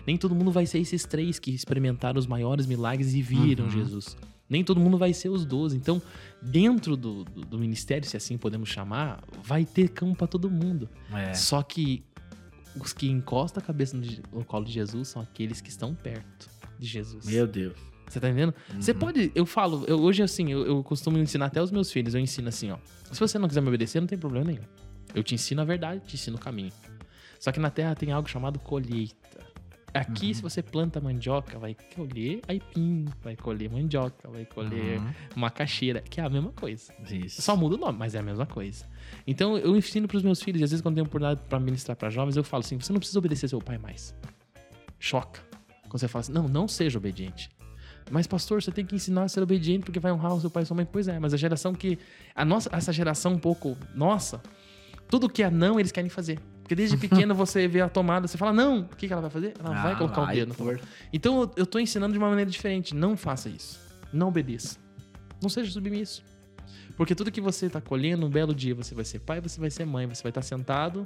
Nem todo mundo vai ser esses três que experimentaram os maiores milagres e viram Uhum. Jesus. Nem todo mundo vai ser os 12. Então, dentro do, do, do ministério, se assim podemos chamar, vai ter campo para todo mundo. É. Só que os que encostam a cabeça no, no colo de Jesus são aqueles que estão perto de Jesus. Meu Deus. Você tá entendendo? Você Uhum. pode. Eu falo, eu- hoje assim, eu, eu costumo ensinar até os meus filhos. Eu ensino assim, ó. Se você não quiser me obedecer, não tem problema nenhum. Eu te ensino a verdade, te ensino o caminho. Só que na terra tem algo chamado colheita. Aqui, Uhum. se você planta mandioca, vai colher aipim, vai colher mandioca, vai colher Uhum. macaxeira, que é a mesma coisa. Isso. Só muda o nome, mas é a mesma coisa. Então eu ensino pros meus filhos, e às vezes quando tenho oportunidade pra ministrar pra jovens, eu falo assim: você não precisa obedecer seu pai mais. Choca. Quando você fala assim, não, não seja obediente. Mas, pastor, você tem que ensinar a ser obediente porque vai honrar o seu pai e sua mãe. Pois é, mas a geração que. A nossa, essa geração um pouco nossa, tudo que é não, eles querem fazer. Porque desde [laughs] pequeno você vê a tomada, você fala, não, o que, que ela vai fazer? Ela vai Ah, colocar o vai dedo. na pôr. tomada. Então eu- eu tô ensinando de uma maneira diferente. Não faça isso. Não obedeça. Não seja submisso. Porque tudo que você tá colhendo, um belo dia você vai ser pai, você vai ser mãe, você vai estar sentado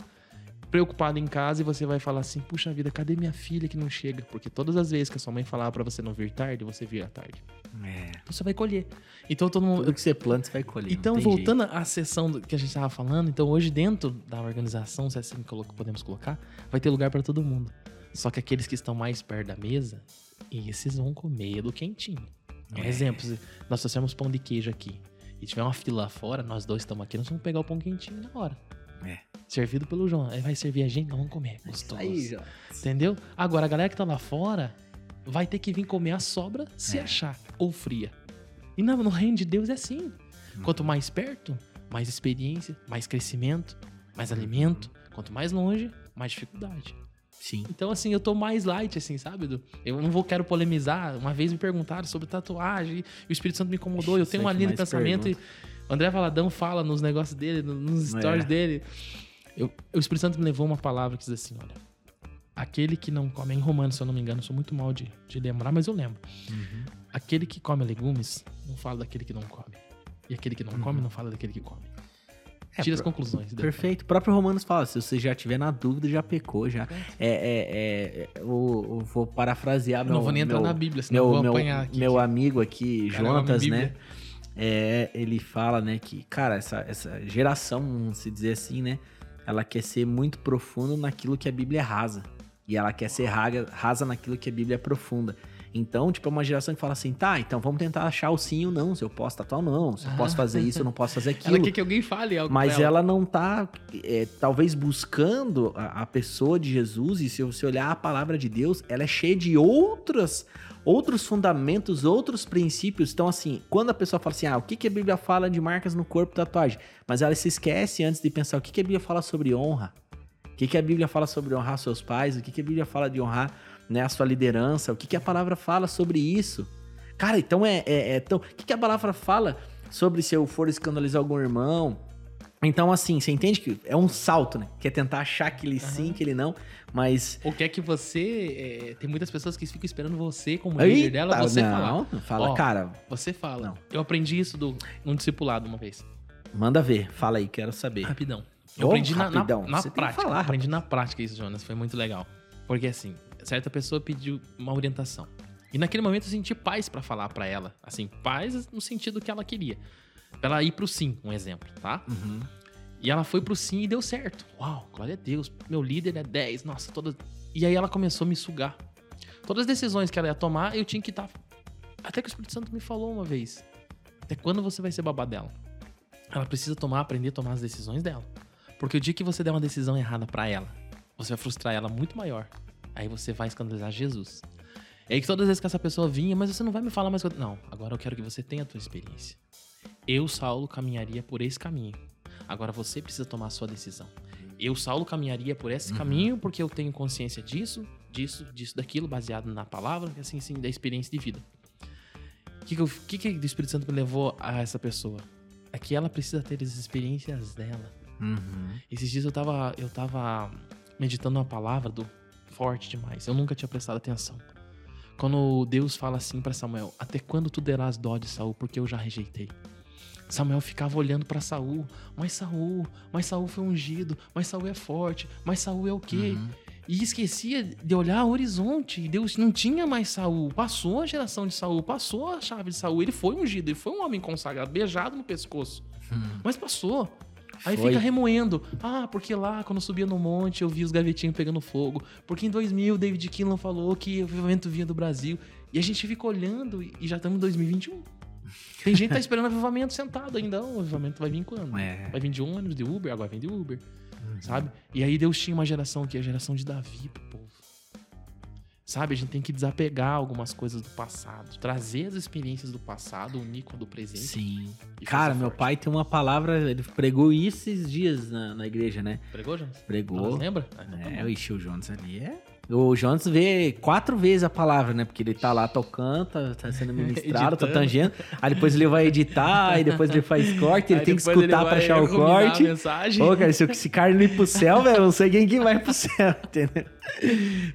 preocupado em casa e você vai falar assim: puxa vida, cadê minha filha que não chega? Porque todas as vezes que a sua mãe falava pra você não vir tarde, você vira tarde. É. Então você vai colher. Então todo mundo. Tudo que você planta, você vai colher. Então, voltando à sessão do- que a gente estava falando, então hoje dentro da organização, se assim colo- podemos colocar, vai ter lugar para todo mundo. Só que aqueles que estão mais perto da mesa, esses vão comer do quentinho. Um É. exemplo, nós trouxemos pão de queijo aqui e tiver uma fila lá fora, nós dois estamos aqui, nós vamos pegar o pão quentinho na hora. É. Servido pelo João. Aí vai servir a gente, nós vamos comer. Gostoso. Aí, já. Entendeu? Agora, a galera que tá lá fora vai ter que vir comer a sobra se É. achar, ou fria. E no, no reino de Deus é assim. Quanto mais perto, mais experiência, mais crescimento, mais alimento. Quanto mais longe, mais dificuldade. Sim. Então, assim, eu tô mais light, assim, sabe? Eu não vou, quero polemizar. Uma vez me perguntaram sobre tatuagem e o Espírito Santo me incomodou. Eu tenho uma Sempre linha de pensamento e o André Valadão fala nos negócios dele, no- nos stories É. dele. Eu- o Espírito Santo me levou uma palavra que diz assim: olha, aquele que não come, é em Romanos, se eu não me engano, eu sou muito mal de, de lembrar, mas eu lembro. Uhum. Aquele que come legumes não fala daquele que não come. E aquele que não come não fala daquele que come. Uhum. É, Tira as conclusões. Perfeito. O próprio Romanos fala, se você já tiver na dúvida, já pecou, já. É, é, é, eu, eu vou parafrasear Eu meu... não vou nem entrar meu- na Bíblia, senão eu meu, vou meu, apanhar aqui. meu amigo aqui, Cara, Jonatas, né? É, ele fala, né, que, cara, essa, essa geração, vamos se dizer assim, né? Ela quer ser muito profunda naquilo que a Bíblia é rasa. E ela quer ser rasa naquilo que a Bíblia é profunda. Então, tipo, é uma geração que fala assim, tá, então vamos tentar achar o sim ou não. Se eu posso tatuar ou não. Se eu posso fazer isso, eu não posso fazer [laughs] aquilo. Ela quer que alguém fale algo Mas pra ela não tá, é, talvez, buscando a, a pessoa de Jesus. E se você olhar a palavra de Deus, ela é cheia de outras, outros fundamentos, outros princípios. Então, assim, quando a pessoa fala assim, ah, o que, que a Bíblia fala de marcas no corpo tatuagem? Mas ela se esquece antes de pensar o que, que a Bíblia fala sobre honra. O que, que a Bíblia fala sobre honrar seus pais? O que, que a Bíblia fala de honrar né, a sua liderança? O que, que a palavra fala sobre isso? Cara, então é, é, é tão. O que, que a palavra fala sobre se eu for escandalizar algum irmão? Então, assim, você entende que é um salto, né? Que é tentar achar que ele sim, que ele não, mas. Ou quer que você. é, tem muitas pessoas que ficam esperando você, como líder dela, Eita, você não, falar. fala, Ó, cara, Você fala. Não. Eu aprendi isso do, num discipulado uma vez. manda ver, fala aí, quero saber. Rapidão. Eu aprendi na, na, rapidão, na tem que prática. aprendi na prática isso, Jonas. Foi muito legal. Porque assim, certa pessoa pediu uma orientação. E naquele momento eu senti paz pra falar pra ela. Assim, paz no sentido que ela queria. Pra ela ir pro sim, um exemplo, tá? Uhum. E ela foi pro sim e deu certo. Uau, glória a Deus. Meu líder é 10. Nossa, todas. E aí ela começou a me sugar. Todas as decisões que ela ia tomar, eu tinha que estar. Até que o Espírito Santo me falou uma vez. Até quando você vai ser babá dela? Ela precisa tomar, aprender a tomar as decisões dela. Porque o dia que você der uma decisão errada pra ela, você vai frustrar ela muito maior. Aí você vai escandalizar Jesus. Aí que todas as vezes que essa pessoa vinha, mas você não vai me falar mais. coisa." Não, agora eu quero que você tenha a tua experiência. Eu, Saulo, caminharia por esse caminho. Agora você precisa tomar a sua decisão. Eu, Saulo, caminharia por esse caminho porque eu tenho consciência disso, disso, disso, daquilo, baseado na palavra, assim, assim, da experiência de vida. O que, que, eu- que, que do Espírito Santo me levou a essa pessoa? É que ela precisa ter as experiências dela. Uhum. Esses dias eu tava, eu tava meditando uma palavra do forte demais. Eu nunca tinha prestado atenção. Quando Deus fala assim pra Samuel: Até quando tu derás dó de Saul, porque eu já rejeitei. Samuel ficava olhando pra Saul, mas Saul, mas Saul foi ungido, mas Saul é forte, mas Saul é o quê? Uhum. E esquecia de olhar o horizonte. Deus não tinha mais Saul. Passou a geração de Saul, passou a chave de Saul. Ele foi ungido, ele foi um homem consagrado, beijado no pescoço. Mas passou. Aí Foi. fica remoendo. Ah, porque lá, quando eu subia no monte, eu vi os gavetinhos pegando fogo. Porque em 2000, David Kinlan falou que o avivamento vinha do Brasil. E a gente fica olhando e já estamos em 2021. Tem gente que tá [laughs] esperando avivamento sentado ainda. O avivamento vai vir quando? É. Vai vir de ônibus, de Uber, agora vem de Uber. Sabe? E aí Deus tinha uma geração que é a geração de Davi. Sabe? A gente tem que desapegar algumas coisas do passado. Trazer as experiências do passado, unir com a do presente. Sim. Cara, meu forte. pai tem uma palavra, ele pregou isso esses dias na, na igreja, né? Pregou, Jonas? Pregou. Jonas lembra? Ah, então tá É, bom. ixi, o Jonas ali é. O Jonas vê quatro vezes a palavra, né? Porque ele tá lá tocando, tá, tá sendo [laughs] ministrado, tá tangendo. Aí depois ele vai editar, aí depois ele faz corte, ele Aí tem que escutar pra achar o corte. mensagem. Ô, cara, se esse cara não ir pro céu, velho, eu não sei quem que vai pro céu, [laughs] entendeu?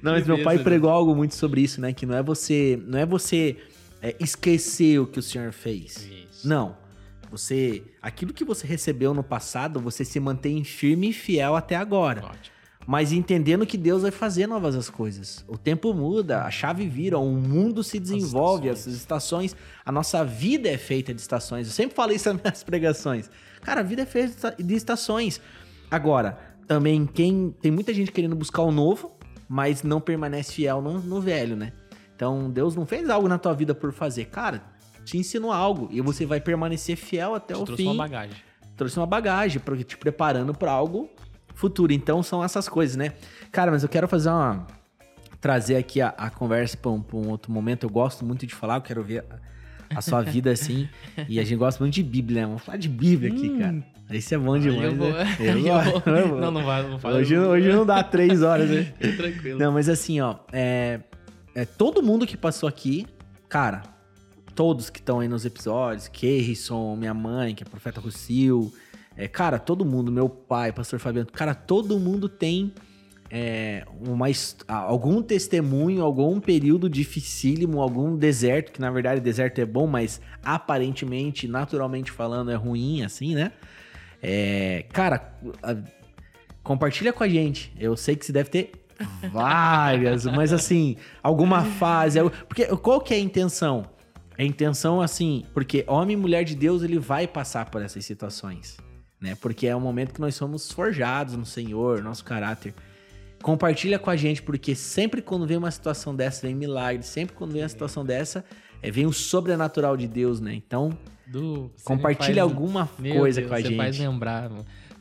Não, mas meu pai pregou algo muito sobre isso, né? Que não é você, não é você é, esquecer o que o Senhor fez. Isso. Não. Você, aquilo que você recebeu no passado, você se mantém firme e fiel até agora. Ótimo. Mas entendendo que Deus vai fazer novas as coisas. O tempo muda, a chave vira, o mundo se desenvolve, as estações, a nossa vida é feita de estações. Eu sempre falei isso nas minhas [laughs] pregações. Cara, a vida é feita de estações. Agora, também quem tem muita gente querendo buscar o novo, mas não permanece fiel no, no velho, né? Então, Deus não fez algo na tua vida por fazer. Cara, te ensinou algo e você vai permanecer fiel até te o trouxe fim. uma bagagem. Trouxe uma bagagem, te preparando para algo futuro. Então, são essas coisas, né? Cara, mas eu quero fazer uma. trazer aqui a, a conversa para um, pra um outro momento. Eu gosto muito de falar, eu quero ver a, a sua [laughs] vida assim. e a gente gosta muito de Bíblia, né? Vamos falar de Bíblia aqui, cara. Isso é bom demais. eu vou, né? [laughs] eu gosto, vou- eu vou. Não, não vai, não fala. Hoje, hoje não dá três horas, né? [laughs] Tranquilo. Não, mas assim, ó, é, é todo mundo que passou aqui, cara, todos que estão aí nos episódios, Keirson, minha mãe, que é profeta Rusil, é, cara, todo mundo, meu pai, pastor Fabiano, cara, todo mundo tem é, uma, algum testemunho, algum período dificílimo, algum deserto, que na verdade deserto é bom, mas aparentemente, naturalmente falando, é ruim, assim, né? É, cara, a- compartilha com a gente. Eu sei que você deve ter várias, [laughs] mas assim, alguma fase. Porque qual que é a intenção? A intenção, assim, porque homem e mulher de Deus, ele vai passar por essas situações, né? Porque é o momento que nós somos forjados no Senhor, nosso caráter. Compartilha com a gente, porque sempre quando vem uma situação dessa, vem milagre. Sempre quando vem uma situação dessa, é, vem o sobrenatural de Deus, né? Então, Du, você compartilha faz- alguma Meu coisa Deus, com a você gente. faz lembrar.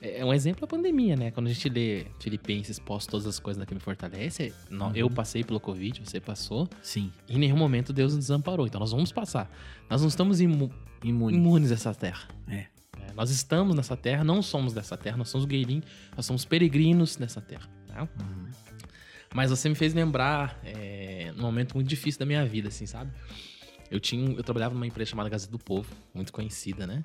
É um exemplo a pandemia, né? Quando a gente lê Filipenses, posto todas as coisas daquele me fortalece. Uhum. Eu passei pelo Covid, você passou. Sim, E em nenhum momento Deus nos desamparou. Então nós vamos passar. Nós não estamos imu imune. imunes dessa terra. É. Nós estamos nessa terra, não somos dessa terra, nós somos gueirim, nós somos peregrinos nessa terra. né? Uhum. Mas você me fez lembrar é, num momento muito difícil da minha vida, assim, sabe? Eu tinha, eu trabalhava numa empresa chamada Gazeta do Povo, muito conhecida, né?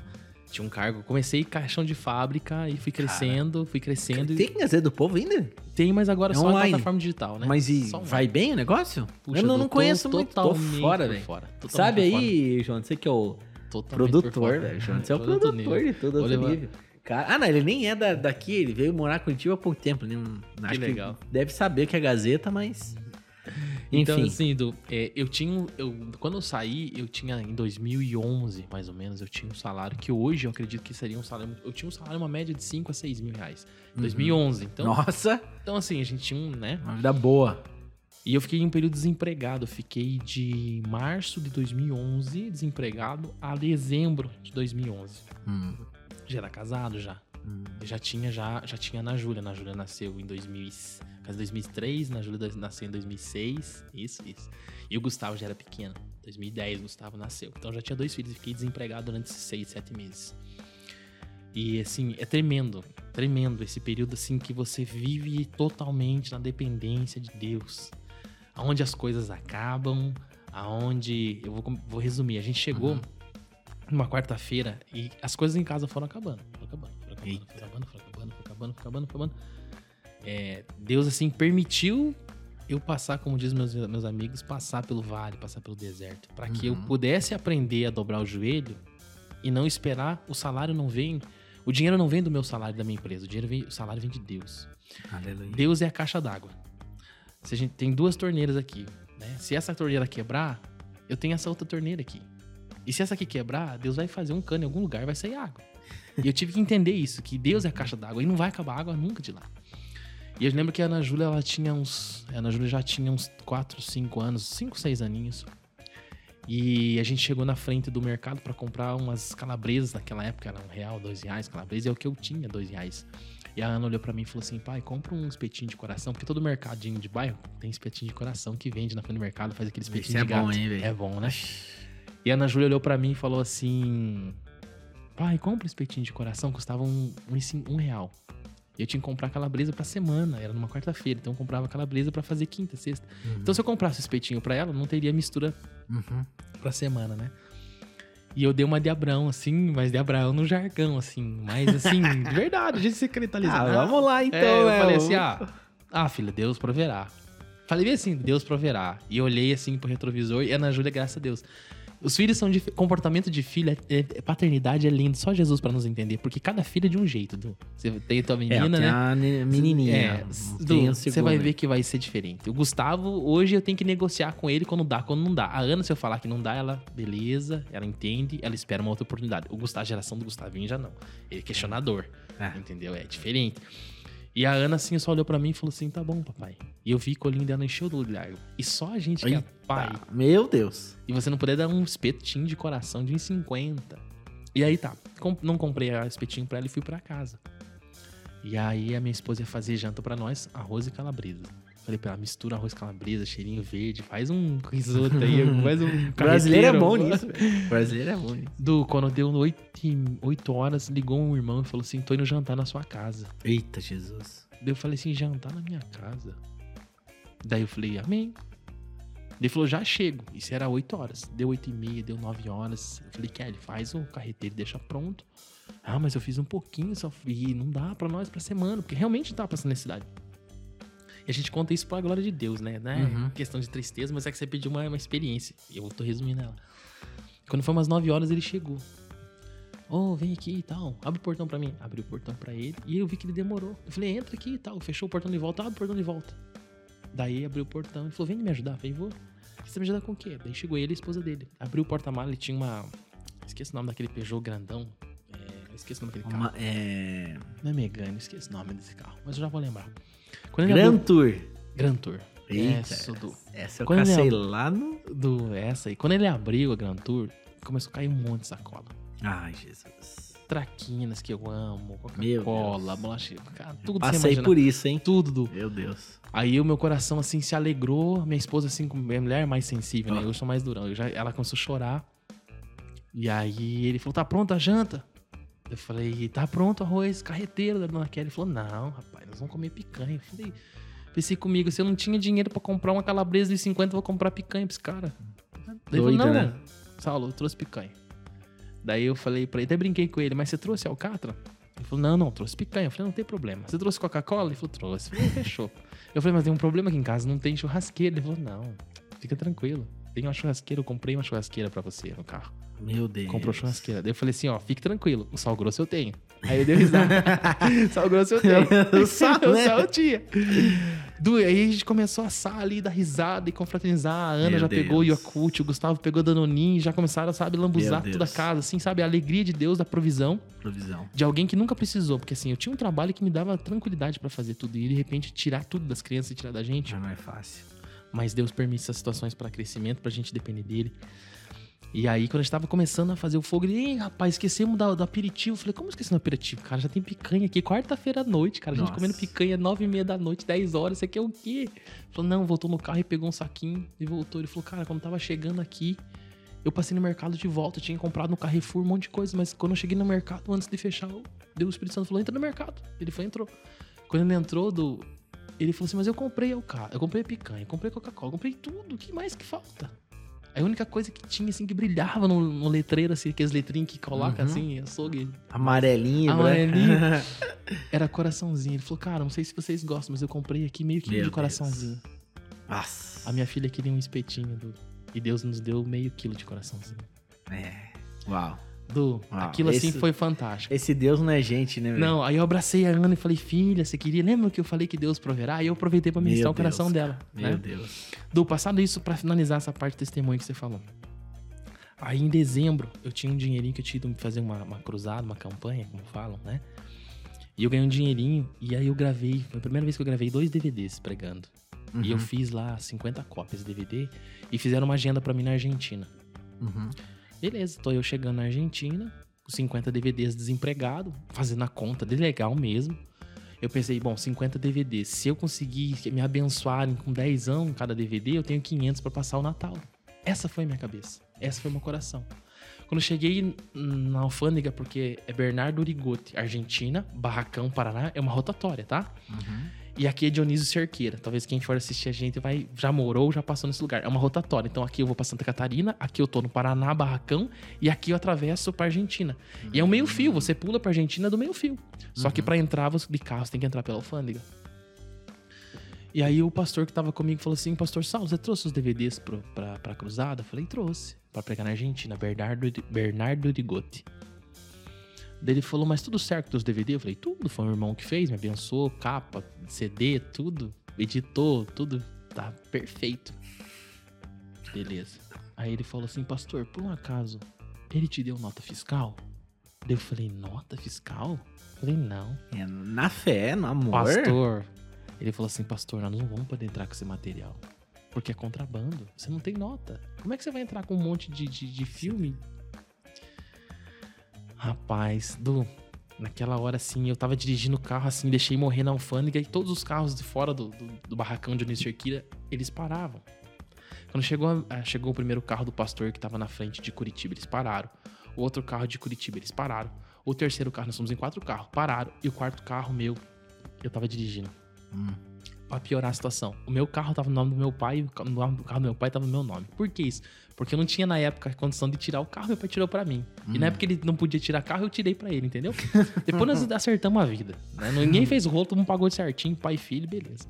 Tinha um cargo, comecei caixão de fábrica e fui crescendo, fui crescendo. e Tem Gazeta do Povo ainda? Tem, mas agora É só online. na plataforma digital, né? Mas e vai bem o negócio? Puxa, eu não, não tô conheço muito, tô fora, velho. fora, Sabe aí, João, você que é o Totalmente produtor, velho. Você é o produtor nível. de tudo outro nível. Cara, ah, não, ele nem é da, daqui, ele veio morar com Curitiba há pouco tempo. Ele não, acho que legal. deve saber que é Gazeta, mas... Então, Enfim. assim, Du, é, eu tinha. Eu, quando eu saí, eu tinha em 2011, mais ou menos, eu tinha um salário que hoje eu acredito que seria um salário. Eu tinha um salário, uma média de 5 a 6 mil reais. Em 2011. Então, Nossa, então, assim, a gente tinha um, né? uma vida boa. E eu fiquei em um período desempregado. Eu fiquei de março de 2011 desempregado a dezembro de 2011. Hum, Já era casado já. hum. Já tinha já, já tinha na Júlia. Na Júlia nasceu em 2000, e- casa 2003, na Júlia nasceu em 2006. Isso, isso. E o Gustavo já era pequeno. 2010 o Gustavo nasceu. Então já tinha dois filhos e fiquei desempregado durante esses seis, sete meses. E assim, é tremendo, tremendo esse período assim que você vive totalmente na dependência de Deus. Aonde as coisas acabam, aonde eu vou, vou resumir, a gente chegou Uhum. numa quarta-feira e as coisas em casa foram acabando, foram acabando, foram acabando, Eita. foram acabando, foram acabando, foram acabando, foram acabando, foram acabando. É, Deus assim permitiu eu passar, como diz meus, meus amigos, passar pelo vale, passar pelo deserto, para que eu Uhum. pudesse aprender a dobrar o joelho e não esperar o salário não vem, o dinheiro não vem do meu salário da minha empresa, o dinheiro vem, o salário vem de Deus. Aleluia. Deus é a caixa d'água. Se a gente tem duas torneiras aqui, né? Se essa torneira quebrar, eu tenho essa outra torneira aqui. E se essa aqui quebrar, Deus vai fazer um cano em algum lugar, vai sair água. E eu tive que entender isso, que Deus é a caixa d'água e não vai acabar água nunca de lá. E eu lembro que a Ana Júlia, ela tinha uns. A Ana Júlia já tinha uns 4, 5 anos, 5, 6 aninhos. E a gente chegou na frente do mercado para comprar umas calabresas naquela época, era um real, dois reais, calabresa, é o que eu tinha, dois reais. E a Ana olhou pra mim e falou assim: pai, compra um espetinho de coração, porque todo mercadinho de bairro tem espetinho de coração que vende na frente do mercado, faz aquele espetinho Esse é de gato. bom, hein, velho? É bom, né? E a Ana Júlia olhou pra mim e falou assim: pai, compra um espetinho de coração, custava um, um, um real. E eu tinha que comprar calabresa pra semana, era numa quarta-feira, então eu comprava calabresa pra fazer quinta, sexta. Então se eu comprasse o espetinho pra ela, não teria mistura Uhum. pra semana, né? E eu dei uma de Abraão, assim, mas de Abraão no jargão, assim. Mas, assim, [laughs] de verdade, a gente secretalizar. Ah, vamos lá então, é, eu né? falei assim, ah, ah, filha, Deus proverá. Falei assim, Deus proverá. E eu olhei, assim, pro retrovisor e Ana Júlia, graças a Deus. Os filhos são de comportamento de filho, é, é- paternidade é lindo, só Jesus pra nos entender, porque cada filho é de um jeito, Du. Você tem a tua É, menina, tem né? a menininha. É, Du, você vai ver que vai ser diferente. O Gustavo, hoje eu tenho que negociar com ele quando dá, quando não dá. A Ana, se eu falar que não dá, ela, beleza, ela entende, ela espera uma outra oportunidade. O Gustavo, a geração do Gustavinho já não. Ele é questionador, É. entendeu? É diferente. E a Ana, assim, só olhou pra mim e falou assim: tá bom, papai. E eu vi que o olhinho dela encheu do olhar. E só a gente que é Eita, pai Meu Deus. e você não puder dar um espetinho de coração de 1,50. E aí tá, não comprei a espetinho pra ela e fui pra casa. E aí a minha esposa ia fazer janta pra nós, arroz e calabresa. Falei pra ela, mistura arroz calabresa, cheirinho verde, faz um [laughs] risoto aí, faz um [laughs] Brasileiro é bom nisso. [laughs] Brasileiro é bom nisso. Du, quando deu 8, horas, ligou um irmão e falou assim, tô indo jantar na sua casa. Eita, Jesus. Daí eu falei assim, jantar na minha casa. Daí eu falei, amém. Ele falou, já chego. Isso era 8 horas. Deu 8 e meia, deu 9 horas. Eu falei, Kelly, faz o carreteiro e deixa pronto. Ah, mas eu fiz um pouquinho só. E não dá pra nós pra semana, porque realmente não tava passando necessidade. E a gente conta isso pra glória de Deus, né? Não é Uhum. questão de tristeza, mas é que você pediu uma, uma experiência. Eu tô resumindo ela. Quando foi umas 9 horas, ele chegou. Ô, vem aqui e tal. Abre o portão pra mim. Abri o portão pra ele e eu vi que ele demorou. Eu falei, entra aqui e tal. Fechou o portão de volta, abre o portão de volta. Daí abriu o portão e falou, vem me ajudar. Eu falei, vou. Você me ajudar com o quê? Daí chegou ele e a esposa dele. Abriu o porta-mala, ele tinha uma. Esqueci o nome daquele Peugeot grandão. É, esqueci o nome daquele carro. Uma, é... Não é Megane, esqueci o nome desse carro. Mas eu já vou lembrar. Quando Grand abriu... Tour. Gran Tour. Eita. Essa, do, Essa eu Quando cacei ab- lá no... do. Essa aí. Quando ele abriu a Gran Tour, começou a cair um monte de sacola. Ai, Jesus. Traquinas que eu amo, Coca-Cola, bolacha. Cara, tudo Passei por isso, hein? Tudo, do. Meu Deus. Aí o meu coração, assim, se alegrou. Minha esposa, assim, minha mulher é mais sensível, né? Ah. Eu sou mais durão. Eu já, ela começou a chorar. E aí ele falou, tá pronta a janta? Eu falei, tá pronto arroz carreteiro da dona Kelly. Ele falou, não, rapaz, nós vamos comer picanha. Eu falei, pensei comigo, se eu não tinha dinheiro pra comprar uma calabresa de 50, eu vou comprar picanha pra esse cara. Daí ele falou, não, né? Saulo, eu trouxe picanha. Daí eu falei pra ele, até brinquei com ele, mas você trouxe alcatra? Ele falou, não, não, trouxe picanha. Eu falei, não tem problema. Você trouxe Coca-Cola? Ele falou, trouxe. Eu falei, fechou. Eu falei, mas tem um problema aqui em casa, não tem churrasqueira. Ele falou, não, fica tranquilo. Tem uma churrasqueira, eu comprei uma churrasqueira pra você no carro. Meu Deus. Comprou churrasqueira. Daí eu falei assim, ó, fique tranquilo, o sal grosso eu tenho. Aí ele deu risada. [laughs] sal grosso eu [laughs] tenho. O sal, [laughs] o né? sal eu tinha. Du, aí a gente começou a assar ali, dar risada e confraternizar. A Ana Meu já Deus. pegou o Yakult, o Gustavo pegou Danoninho, já começaram, sabe, lambuzar toda a casa, assim, sabe? A alegria de Deus, da provisão Provisão. de alguém que nunca precisou. Porque assim, eu tinha um trabalho que me dava tranquilidade pra fazer tudo. E de repente tirar tudo das crianças e tirar da gente. Já não é fácil. Mas Deus permite essas situações para crescimento, pra gente depender dele. E aí, quando a gente tava começando a fazer o fogo, ele, Ei, rapaz, esquecemos do, do aperitivo. Eu falei, como esqueci do aperitivo? Cara, já tem picanha aqui, quarta-feira à noite, cara. A gente Nossa. comendo picanha nove e meia da noite, 10 horas. Isso aqui é o quê? Ele falou, não, voltou no carro e pegou um saquinho e voltou. Ele falou, cara, quando tava chegando aqui, eu passei no mercado de volta, tinha comprado no Carrefour um monte de coisa, mas quando eu cheguei no mercado, antes de fechar, o Deus o Espírito Santo falou, entra no mercado. Ele foi, entrou. Quando ele entrou, do, ele falou assim, mas eu comprei o carro, eu comprei picanha, eu comprei Coca-Cola, comprei tudo, o que mais que falta? A única coisa que tinha, assim, que brilhava no, no letreiro, assim, aqueles letrinhos que coloca, Uhum. assim, açougue, Amarelinho, Amarelinho. branco. [laughs] era coraçãozinho. Ele falou, cara, não sei se vocês gostam, mas eu comprei aqui meio quilo Meu de Deus. coraçãozinho. Nossa. A minha filha queria um espetinho, do, e Deus nos deu meio quilo de coraçãozinho. É. Uau. Du, Uau, aquilo assim esse- foi fantástico. Esse Deus não é gente, né, velho? Não, aí eu abracei a Ana e falei, filha, você queria? Lembra que eu falei que Deus proverá? Aí eu aproveitei pra Meu ministrar o Deus, coração dela. Meu né? Deus. Do passado isso, pra finalizar essa parte do testemunho que você falou. Aí em dezembro, eu tinha um dinheirinho que eu tinha ido fazer uma, uma cruzada, uma campanha, como falam, né? E eu ganhei um dinheirinho, e aí eu gravei, foi a primeira vez que eu gravei dois DVDs pregando. E eu Uhum. fiz lá 50 cópias de DVD e fizeram uma agenda pra mim na Argentina. Uhum. Beleza, tô eu chegando na Argentina, com 50 DVDs desempregado, fazendo a conta de legal mesmo. Eu pensei, bom, 50 DVDs, se eu conseguir me abençoarem com 10 anos cada DVD, eu tenho 500 pra passar o Natal. Essa foi minha cabeça, essa foi meu coração. Quando eu cheguei na alfândega, porque é Bernardo Urigote, Argentina, Barracão, Paraná, é uma rotatória, tá? Uhum. E aqui é Dionísio Cerqueira. Talvez quem for assistir a gente vai já morou, já passou nesse lugar. É uma rotatória. Então aqui eu vou pra Santa Catarina, aqui eu tô no Paraná, Barracão, e aqui eu atravesso pra Argentina. E é um meio fio, você pula pra Argentina do meio fio. Só que pra entrar você- de carro você tem que entrar pela alfândega. E aí o pastor que tava comigo falou assim, pastor Saulo, você trouxe os DVDs pro, pra, pra cruzada? Eu falei, trouxe. Pra pregar na Argentina, Bernardo, Bernardo Rigotti. Daí ele falou, mas tudo certo dos DVD? Eu falei, tudo, foi um irmão que fez, me abençoou, capa, CD, tudo, editou, tudo, tá perfeito. Beleza. Aí ele falou assim, pastor, por um acaso, ele te deu nota fiscal? Daí eu falei, nota fiscal? Eu falei, não. É, na fé, no amor. Pastor. Ele falou assim, pastor, nós não vamos poder entrar com esse material. Porque é contrabando. Você não tem nota. Como é que você vai entrar com um monte de, de, de filme? Rapaz, do. Naquela hora, assim, eu tava dirigindo o carro, assim, deixei morrer na alfândega e todos os carros de fora do, do, do barracão de Onísio Cerquira, eles paravam. Quando chegou, chegou o primeiro carro do pastor que tava na frente de Curitiba, eles pararam. O outro carro de Curitiba, eles pararam. O terceiro carro, nós somos em quatro carros, pararam. E o quarto carro meu, eu tava dirigindo. Hum. Pra piorar a situação. O meu carro tava no nome do meu pai e o nome do carro do meu pai tava no meu nome. Por que isso? Porque eu não tinha na época a condição de tirar o carro, meu pai tirou para mim. Hum. E na hum. época ele não podia tirar carro, eu tirei para ele, entendeu? [laughs] Depois nós acertamos a vida. Né? Ninguém fez o rolo, todo mundo pagou certinho, pai e filho, beleza.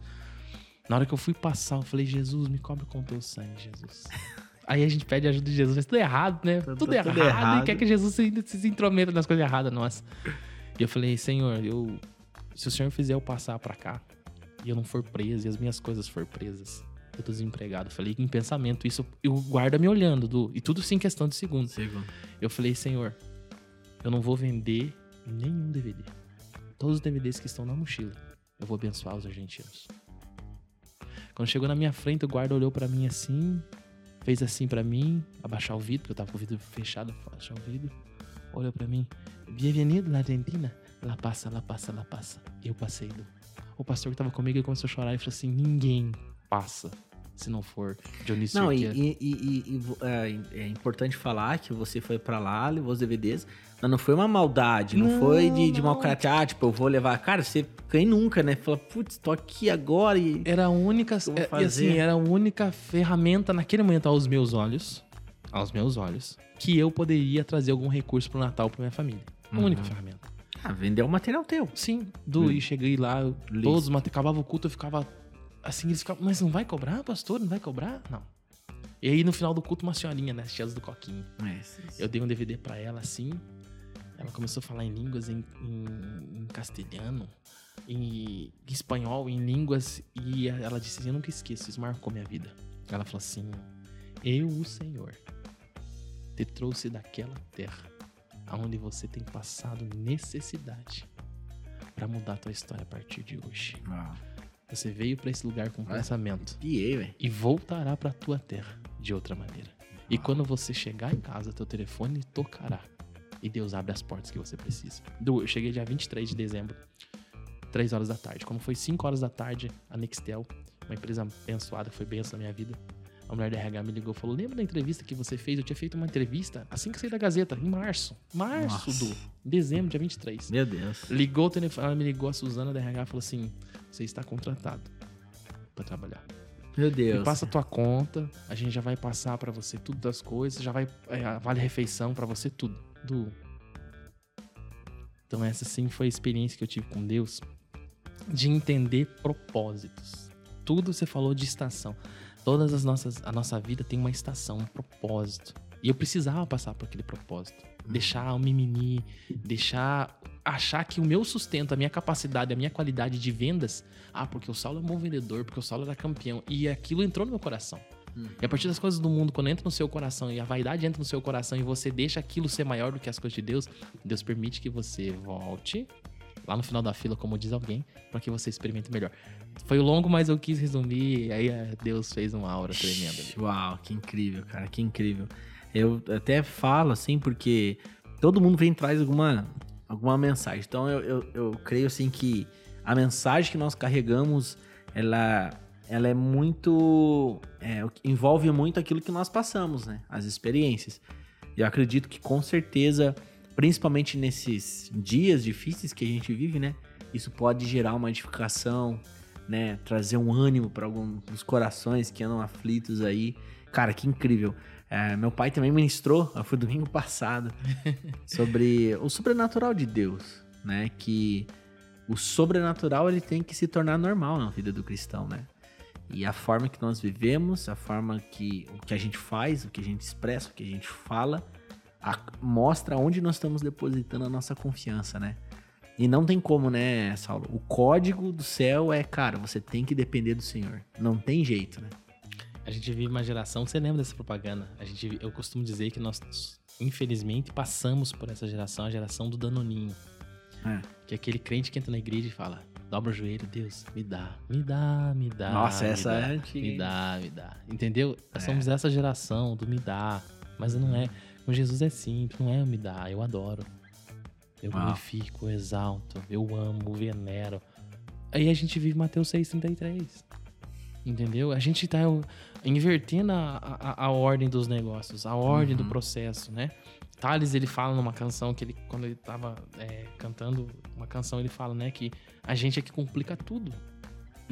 Na hora que eu fui passar, eu falei, Jesus, me cobre com teu sangue, Jesus. Aí a gente pede ajuda de Jesus, mas tudo errado, né? Tudo, tudo, errado, tudo errado, e quer que Jesus se, se intrometa nas coisas erradas, nossa. E eu falei, Senhor, eu, se o Senhor fizer eu passar para cá, e eu não for preso, e as minhas coisas for presas, eu tô desempregado. Falei em pensamento isso, e o guarda me olhando, do, e tudo sim em questão de segundos. Segundo. Eu falei, Senhor, eu não vou vender nenhum DVD. Todos os DVDs que estão na mochila, eu vou abençoar os argentinos. Quando chegou na minha frente, o guarda olhou para mim assim, fez assim para mim, abaixar o vidro, porque eu tava com o vidro fechado, abaixar o vidro. Olhou para mim, bem-vindo na Argentina. Lá passa, lá passa, lá passa. Eu passei do o pastor que tava comigo ele começou a chorar e falou assim: ninguém passa se não for Dionísio Não, e, e, e, e é, é, importante falar que você foi para lá, levou os DVDs, mas não foi uma maldade, não, não foi de, de mau caráter, ah, tipo, eu vou levar. Cara, você quem nunca, né? Fala, putz, tô aqui agora e. Era a única. É, e assim, era a única ferramenta naquele momento aos meus olhos, aos meus olhos, que eu poderia trazer algum recurso pro Natal pra minha família. A uhum. única ferramenta. Ah, vender o material teu. Sim, do hum. e cheguei lá, eu, todos acabava o culto, eu ficava assim, eles ficavam, mas não vai cobrar, pastor? Não vai cobrar? Não. E aí no final do culto, uma senhorinha, né, tias do Coquinho. É, eu dei um DVD para ela assim, ela começou a falar em línguas, em, em, em castelhano, em, em espanhol, em línguas, e ela disse assim, eu nunca esqueço, isso marcou minha vida. Ela falou assim, eu, o Senhor, te trouxe daquela terra aonde você tem passado necessidade para mudar a tua história a partir de hoje. Ah. Você veio para esse lugar com um pensamento piei, e voltará para tua terra de outra maneira. E ah. quando você chegar em casa, teu telefone tocará e Deus abre as portas que você precisa. eu cheguei dia 23 de dezembro, 3 horas da tarde. Quando foi 5 horas da tarde, a Nextel, uma empresa abençoada, foi benção na minha vida, a mulher da RH me ligou e falou: Lembra da entrevista que você fez? Eu tinha feito uma entrevista assim que saí da Gazeta, em março. Março Nossa. do. Dezembro, dia 23. Meu Deus. Ligou o telefone, ela me ligou, a Suzana da RH falou assim: Você está contratado para trabalhar. Meu Deus. Me passa a tua conta, a gente já vai passar para você tudo das coisas, já vai. É, vale refeição para você, tudo. Do. Então, essa sim foi a experiência que eu tive com Deus de entender propósitos. Tudo você falou de estação. Todas as nossas, a nossa vida tem uma estação, um propósito. E eu precisava passar por aquele propósito. Uhum. Deixar o mimimi, deixar. achar que o meu sustento, a minha capacidade, a minha qualidade de vendas. Ah, porque o Saulo é um bom vendedor, porque o Saulo era campeão. E aquilo entrou no meu coração. Uhum. E a partir das coisas do mundo, quando entra no seu coração e a vaidade entra no seu coração e você deixa aquilo ser maior do que as coisas de Deus, Deus permite que você volte lá no final da fila, como diz alguém, para que você experimente melhor. Foi longo, mas eu quis resumir, e aí é, Deus fez uma aura tremenda. Ali. Uau, que incrível, cara, que incrível. Eu até falo assim, porque todo mundo vem traz alguma, alguma mensagem. Então eu, eu, eu creio assim que a mensagem que nós carregamos, ela, ela é muito. É, envolve muito aquilo que nós passamos, né? As experiências. Eu acredito que com certeza principalmente nesses dias difíceis que a gente vive, né? Isso pode gerar uma edificação, né? Trazer um ânimo para alguns corações que andam aflitos aí. Cara, que incrível. É, meu pai também ministrou, [laughs] foi domingo passado, [laughs] sobre o sobrenatural de Deus, né? Que o sobrenatural ele tem que se tornar normal na vida do cristão, né? E a forma que nós vivemos, a forma que o que a gente faz, o que a gente expressa, o que a gente fala, a- mostra onde nós estamos depositando a nossa confiança, né? E não tem como, né, Saulo? O código do céu é, cara, você tem que depender do Senhor. Não tem jeito, né? A gente vive uma geração, você lembra dessa propaganda? A gente, eu costumo dizer que nós, infelizmente, passamos por essa geração, a geração do danoninho. É. Que é aquele crente que entra na igreja e fala, dobra o joelho, Deus, me dá, me dá, me dá. Nossa, me essa dá, é antiga. Me dá, me dá. Entendeu? É. Nós somos essa geração do me dá. Mas não é. Com Jesus é simples, não é me dá, eu adoro. Eu Uau. glorifico, eu exalto, eu amo, venero. Aí a gente vive Mateus 6,33. Entendeu? A gente tá invertendo a, a, a ordem dos negócios, a ordem do Uhum. processo, né? Thales, ele fala numa canção que ele, quando ele tava é, cantando uma canção, ele fala, né, que a gente é que complica tudo.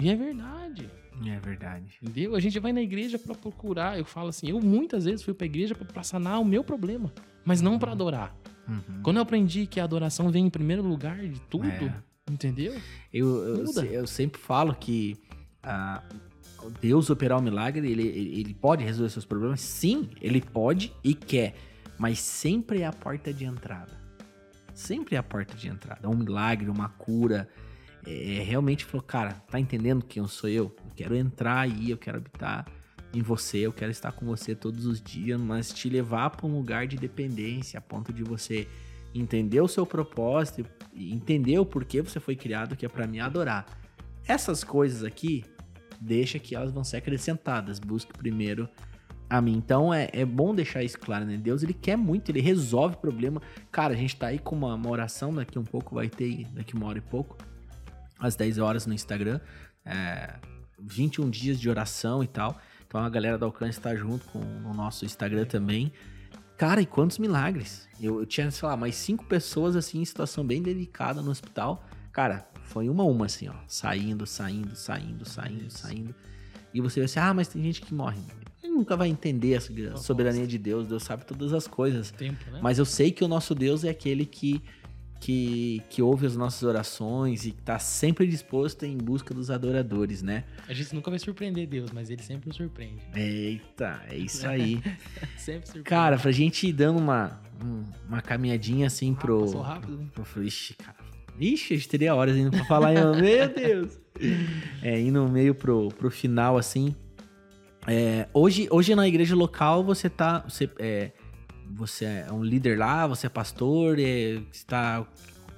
E é verdade. É verdade. Entendeu? A gente vai na igreja pra procurar. Eu falo assim, eu muitas vezes fui pra igreja pra, pra sanar o meu problema, mas não pra adorar. Uhum. Quando eu aprendi que a adoração vem em primeiro lugar de tudo, É. entendeu? Eu, eu, eu sempre falo que ah, Deus operar o milagre, ele, ele ele pode resolver seus problemas? Sim, ele pode e quer. Mas sempre é a porta de entrada. Sempre é a porta de entrada. Um milagre, uma cura. É, realmente falou, cara, tá entendendo quem eu sou eu? Eu quero entrar aí, eu quero habitar em você, eu quero estar com você todos os dias, mas te levar para um lugar de dependência, a ponto de você entender o seu propósito e entender o porquê você foi criado, que é para me adorar. Essas coisas aqui, deixa que elas vão ser acrescentadas. Busque primeiro a mim. Então é, é bom deixar isso claro, né? Deus ele quer muito, ele resolve problema. Cara, a gente tá aí com uma, uma oração, daqui um pouco vai ter, daqui uma hora e pouco, às 10 horas no Instagram. É, 21 dias de oração e tal. Então a galera do Alcance tá junto com o nosso Instagram também. Cara, e quantos milagres? Eu, eu tinha, sei lá, mais cinco pessoas assim em situação bem delicada no hospital. Cara, foi uma a uma assim, ó. Saindo, saindo, saindo, saindo, saindo. E você vai assim, ah, mas tem gente que morre. Ele nunca vai entender essa soberania de Deus. Deus sabe todas as coisas. Tempo, né? Mas eu sei que o nosso Deus é aquele que, que, que ouve as nossas orações e que tá sempre disposto em busca dos adoradores, né? A gente nunca vai surpreender Deus, mas ele sempre nos surpreende. Eita, é isso aí. [laughs] Sempre surpreende. Cara, pra gente ir dando uma, um- uma caminhadinha assim Ah, pro. passou rápido, né? pro ixi, cara. Ixi, a gente teria horas ainda pra falar. [laughs] Meu Deus! É, indo meio pro, pro final, assim. É, hoje, hoje na igreja local você tá. Você é, você é um líder lá, você é pastor, é, você tá.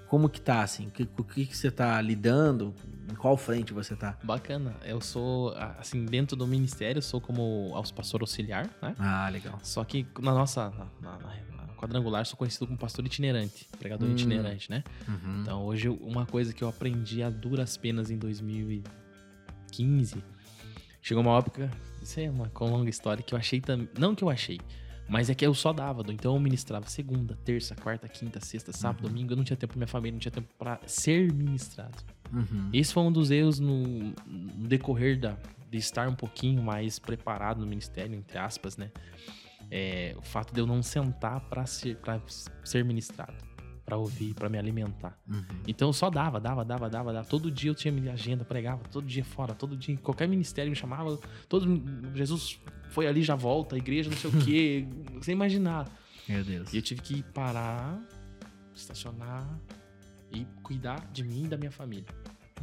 Como que tá, assim? O que, o que que você tá lidando? Em qual frente você tá? Bacana. Eu sou, assim, dentro do ministério, eu sou como aos pastor auxiliar, né? Ah, legal. Só que na nossa na, na- na quadrangular, sou conhecido como pastor itinerante, pregador Hum. itinerante, né? Uhum. Então, hoje, uma coisa que eu aprendi a duras penas em 2015, chegou uma época, isso é uma longa história, que eu achei também, não que eu achei, mas é que eu só dava, então eu ministrava segunda, terça, quarta, quinta, sexta, sábado, Uhum. domingo, eu não tinha tempo pra minha família, não tinha tempo pra ser ministrado. Uhum. Esse foi um dos erros no, no decorrer da, de estar um pouquinho mais preparado no ministério, entre aspas, né? É, o fato de eu não sentar pra ser, pra ser ministrado, pra ouvir, pra me alimentar. Uhum. Então eu só dava, dava, dava, dava, dava. Todo dia eu tinha minha agenda, pregava, todo dia fora, todo dia, qualquer ministério me chamava, todo Jesus foi ali, já volta, igreja, não sei o quê, [laughs] sem imaginar. Meu Deus. E eu tive que parar, estacionar e cuidar de mim e da minha família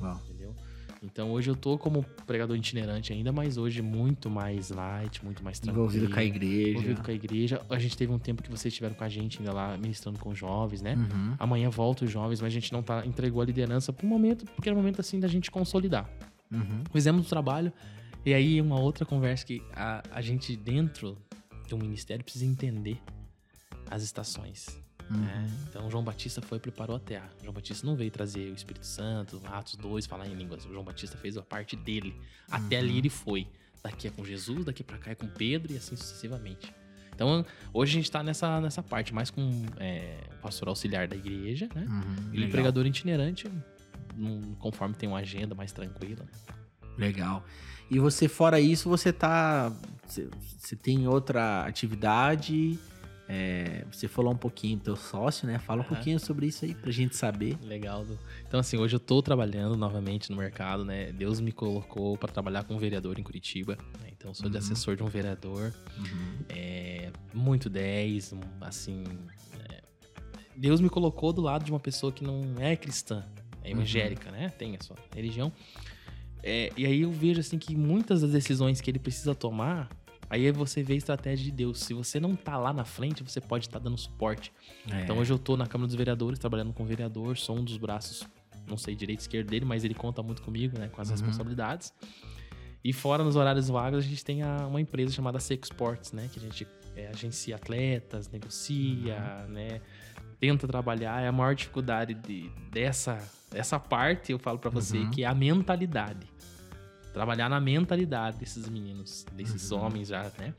Uau. entendeu? Então hoje eu tô como pregador itinerante ainda, mas hoje muito mais light, muito mais tranquilo. Envolvido com a igreja. Envolvido com a igreja. A gente teve um tempo que vocês estiveram com a gente ainda lá ministrando com os jovens, né? Uhum. Amanhã volta os jovens, mas a gente não tá entregou a liderança por um momento, porque era um momento assim da gente consolidar. Uhum. Fizemos o trabalho e aí uma outra conversa que a, a gente dentro de um ministério precisa entender as estações. Uhum. né? Então João Batista foi e preparou a terra. João Batista não veio trazer o Espírito Santo, Atos 2, falar em línguas. O João Batista fez a parte dele. Até Uhum. ali ele foi. Daqui é com Jesus, daqui pra cá é com Pedro e assim sucessivamente. Então hoje a gente tá nessa, nessa parte, mais com é, o pastor auxiliar da igreja, né? Uhum. E o pregador itinerante, num- conforme tem uma agenda mais tranquila. né? Legal. E você, fora isso, você tá. Você tem outra atividade É, você falou um pouquinho do teu sócio, né? Fala um Aham. pouquinho sobre isso aí pra gente saber. Legal. Então, assim, hoje eu tô trabalhando novamente no mercado, né? Deus me colocou para trabalhar com um vereador em Curitiba. né? Então, sou de Uhum. assessor de um vereador. É, muito 10, um, assim. é, Deus me colocou do lado de uma pessoa que não é cristã, é evangélica, né? Tem a sua religião. É, e aí eu vejo, assim, que muitas das decisões que ele precisa tomar. Aí você vê a estratégia de Deus. Se você não tá lá na frente, você pode estar dando suporte. É. Então hoje eu tô na Câmara dos Vereadores, trabalhando com o vereador, sou um dos braços, não sei direito esquerdo dele, mas ele conta muito comigo, né, com as Uhum. responsabilidades. E fora, nos horários vagos, a gente tem a- uma empresa chamada Seco Sports, né, que a gente é, agencia atletas, negocia, Uhum. né, tenta trabalhar. É a maior dificuldade de- dessa, dessa parte, eu falo pra você, Uhum. que é a mentalidade. Trabalhar na mentalidade desses meninos, desses Uhum. homens já, né?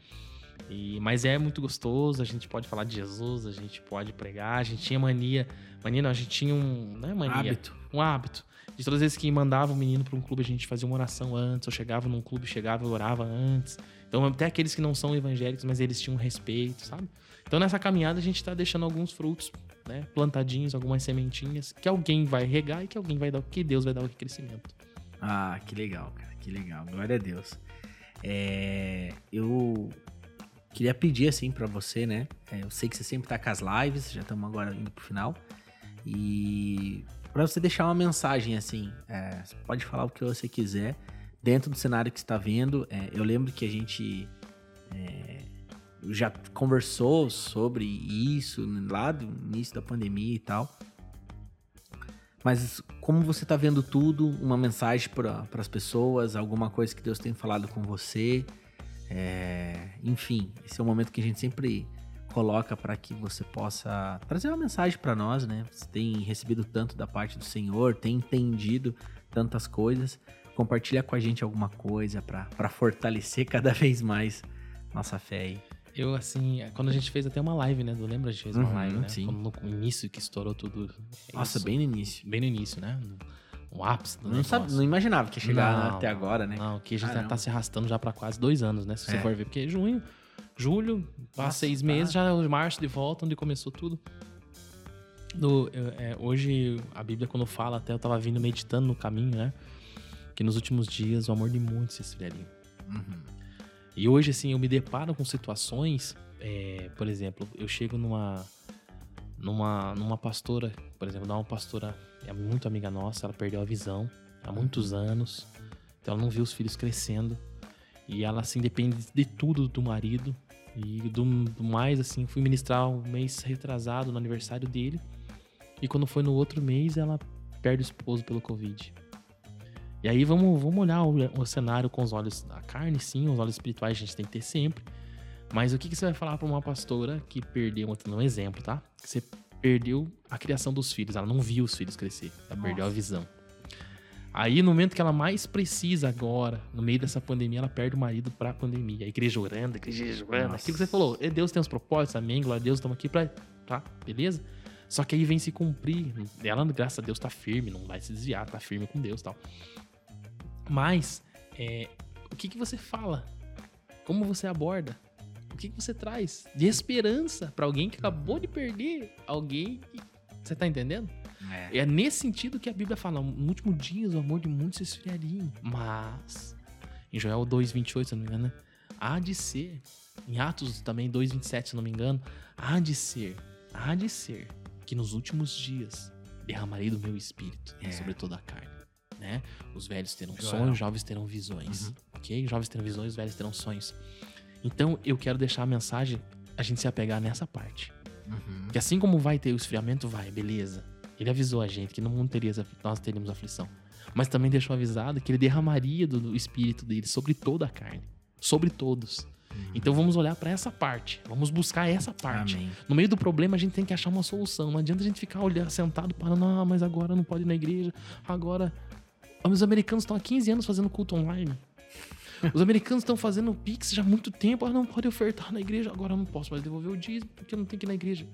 E, mas é muito gostoso, a gente pode falar de Jesus, a gente pode pregar, a gente tinha mania. Mania não, a gente tinha um. Não é mania, Hábito. um hábito. De todas as vezes que mandava o menino para um clube, a gente fazia uma oração antes. Eu chegava num clube, chegava e orava antes. Então, até aqueles que não são evangélicos, mas eles tinham respeito, sabe? Então, nessa caminhada, a gente tá deixando alguns frutos, né? Plantadinhos, algumas sementinhas, que alguém vai regar e que alguém vai dar, que Deus vai dar o crescimento. Ah, que legal, cara. Que legal. Glória a Deus. É, eu queria pedir assim pra você, né? É, eu sei que você sempre tá com as lives, já estamos agora indo pro final. E pra você deixar uma mensagem assim, é, pode falar o que você quiser dentro do cenário que está vendo. É, eu lembro que a gente é, já conversou sobre isso lá do início da pandemia e tal. Mas como você tá vendo tudo, uma mensagem para as pessoas, alguma coisa que Deus tem falado com você, é, enfim, esse é o momento que a gente sempre coloca para que você possa trazer uma mensagem para nós, né? Você tem recebido tanto da parte do Senhor, tem entendido tantas coisas, compartilha com a gente alguma coisa para fortalecer [laughs] cada vez mais nossa fé aí. Eu, assim, quando a gente fez até uma live, né? Tu lembra? A gente fez uma Uhum, live, né? sim. Quando no início que estourou tudo. Nossa, Isso. bem no início. Bem no início, né? No ápice do Não, sabe, não imaginava que ia chegar Não, até agora, né? Não, que a gente tá, Caramba. tá se arrastando já pra quase dois anos, né? Se você É. for ver. Porque junho, julho, passa seis tá. meses, já é março de volta, onde começou tudo. Do, é, hoje, a Bíblia, quando fala, até eu tava vindo meditando no caminho, né? Que nos últimos dias o amor de muitos se esfriaria. Uhum. E hoje, assim, eu me deparo com situações, é, por exemplo, eu chego numa, numa, numa pastora, por exemplo, uma pastora é muito amiga nossa, ela perdeu a visão há muitos anos, então ela não viu os filhos crescendo, e ela, assim, depende de tudo do marido, e do, do mais, assim, fui ministrar um mês retrasado no aniversário dele, e quando foi no outro mês, ela perde o esposo pelo Covid. E aí vamos, vamos olhar o, o cenário com os olhos da carne, sim, os olhos espirituais a gente tem que ter sempre. Mas o que, que você vai falar pra uma pastora que perdeu, um exemplo, tá? Que você perdeu a criação dos filhos, ela não viu os filhos crescer, ela perdeu a Nossa. visão. Aí, no momento que ela mais precisa agora, no meio dessa pandemia, ela perde o marido pra pandemia. A igreja orando, a igreja orando. Nossa. Aquilo que você falou, "E Deus tem os propósitos, amém, glória a Deus, estamos aqui pra. Tá, beleza? Só que aí vem se cumprir. Ela, graças a Deus, tá firme, não vai se desviar, tá firme com Deus e tal. Mas, é, o que, que você fala? Como você aborda? O que, que você traz de esperança pra alguém que acabou de perder alguém? que- Você tá entendendo? É. É nesse sentido que a Bíblia fala: no último dia o amor de muitos se esfriaria. Mas, em Joel 2,28, se não me engano, né? há de ser. Em Atos também 2,27, se não me engano, há de ser, há de ser que nos últimos dias derramarei do meu espírito É. sobre toda a carne. Né? Os velhos terão Joel. sonhos, jovens terão visões. Ok? Jovens terão visões, os velhos terão sonhos. Então eu quero deixar a mensagem, a gente se apegar nessa parte. Uhum. Que assim como vai ter o esfriamento, vai, beleza. Ele avisou a gente que no mundo teria, nós teríamos aflição. Mas também deixou avisado que ele derramaria do, do espírito dele sobre toda a carne. Sobre todos. Então vamos olhar pra essa parte. Vamos buscar essa parte. Amém. No meio do problema, a gente tem que achar uma solução. Não adianta a gente ficar olhando, sentado, parando, ah, mas agora não pode ir na igreja. Agora. Os americanos estão há 15 anos fazendo culto online. Os americanos estão fazendo Pix já há muito tempo. Ah, não pode ofertar na igreja. Agora eu não posso mais devolver o dízimo porque eu não tenho que ir na igreja.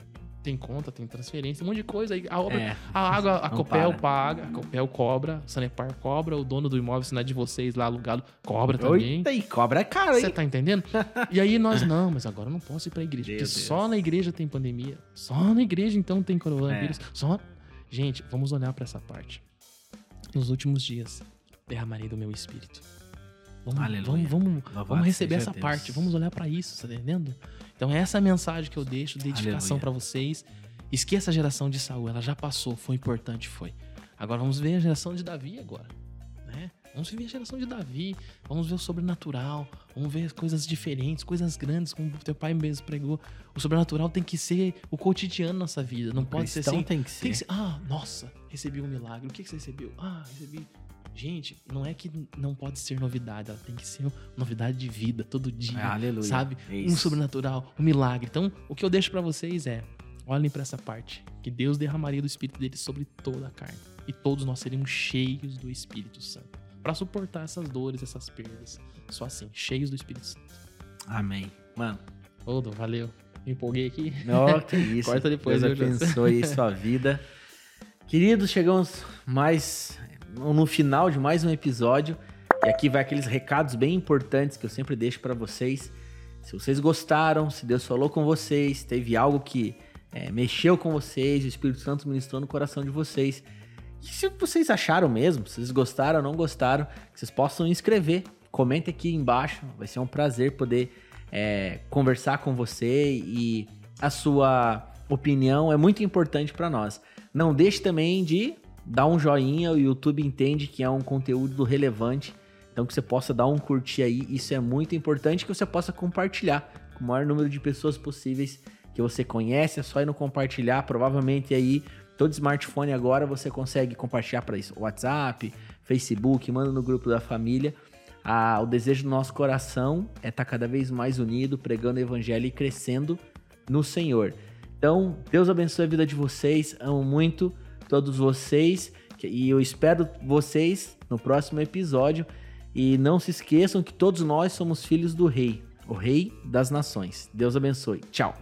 tem conta, tem transferência, um monte de coisa. A obra, É, a água, a Copel para. paga, a Copel cobra, o Sanepar cobra, o dono do imóvel, se não é de vocês lá alugado, cobra também. Eita, e cobra é caro, Você tá entendendo? [laughs] E aí nós, não, mas agora eu não posso ir pra igreja. Porque Deus. só na igreja tem pandemia. Só na igreja então tem coronavírus. É. Só. Gente, vamos olhar pra essa parte. Nos últimos dias, derramarei do meu espírito. Vamos, Aleluia. vamos, vamos, vamos receber essa Deus. parte. Vamos olhar pra isso, tá entendendo? Então, essa é a mensagem que eu deixo, dedicação Aleluia. pra vocês. Esqueça a geração de Saul, ela já passou, foi importante, foi. Agora vamos ver a geração de Davi agora? Vamos viver a geração de Davi, vamos ver o sobrenatural, vamos ver coisas diferentes, coisas grandes, como o teu pai mesmo pregou. O sobrenatural tem que ser o cotidiano da nossa vida, não pode ser assim. tem que ser. Tem que ser, ah, nossa, recebi um milagre. O que, que você recebeu? Ah, recebi. Gente, não é que não pode ser novidade, ela tem que ser novidade de vida todo dia. Aleluia. Sabe? É um isso. sobrenatural, um milagre. Então, o que eu deixo pra vocês é: olhem pra essa parte, que Deus derramaria do espírito dele sobre toda a carne, e todos nós seríamos cheios do Espírito Santo, Pra suportar essas dores, essas perdas. Só assim, cheios do Espírito Santo. Amém. Mano, Ô, Dom, valeu. Me empolguei aqui. Ó, [laughs] que isso. Corta depois, Deus viu, abençoe sua vida. Queridos, chegamos mais no final de mais um episódio. E aqui vai aqueles recados bem importantes que eu sempre deixo para vocês. Se vocês gostaram, se Deus falou com vocês, teve algo que é, mexeu com vocês, o Espírito Santo ministrou no coração de vocês. Se vocês acharam mesmo, se vocês gostaram ou não gostaram, que vocês possam inscrever. Comente aqui embaixo, vai ser um prazer poder é, conversar com você e a sua opinião é muito importante para nós. Não deixe também de dar um joinha, o YouTube entende que é um conteúdo relevante, então que você possa dar um curtir aí, isso é muito importante. Que você possa compartilhar com o maior número de pessoas possíveis que você conhece, é só ir no compartilhar, provavelmente aí todo smartphone agora você consegue compartilhar para isso, WhatsApp, Facebook, manda no grupo da família. Ah, o desejo do nosso coração é estar cada vez mais unido, pregando o evangelho e crescendo no Senhor. Então, Deus abençoe a vida de vocês, amo muito todos vocês e eu espero vocês no próximo episódio. E não se esqueçam que todos nós somos filhos do Rei, o Rei das Nações. Deus abençoe. Tchau.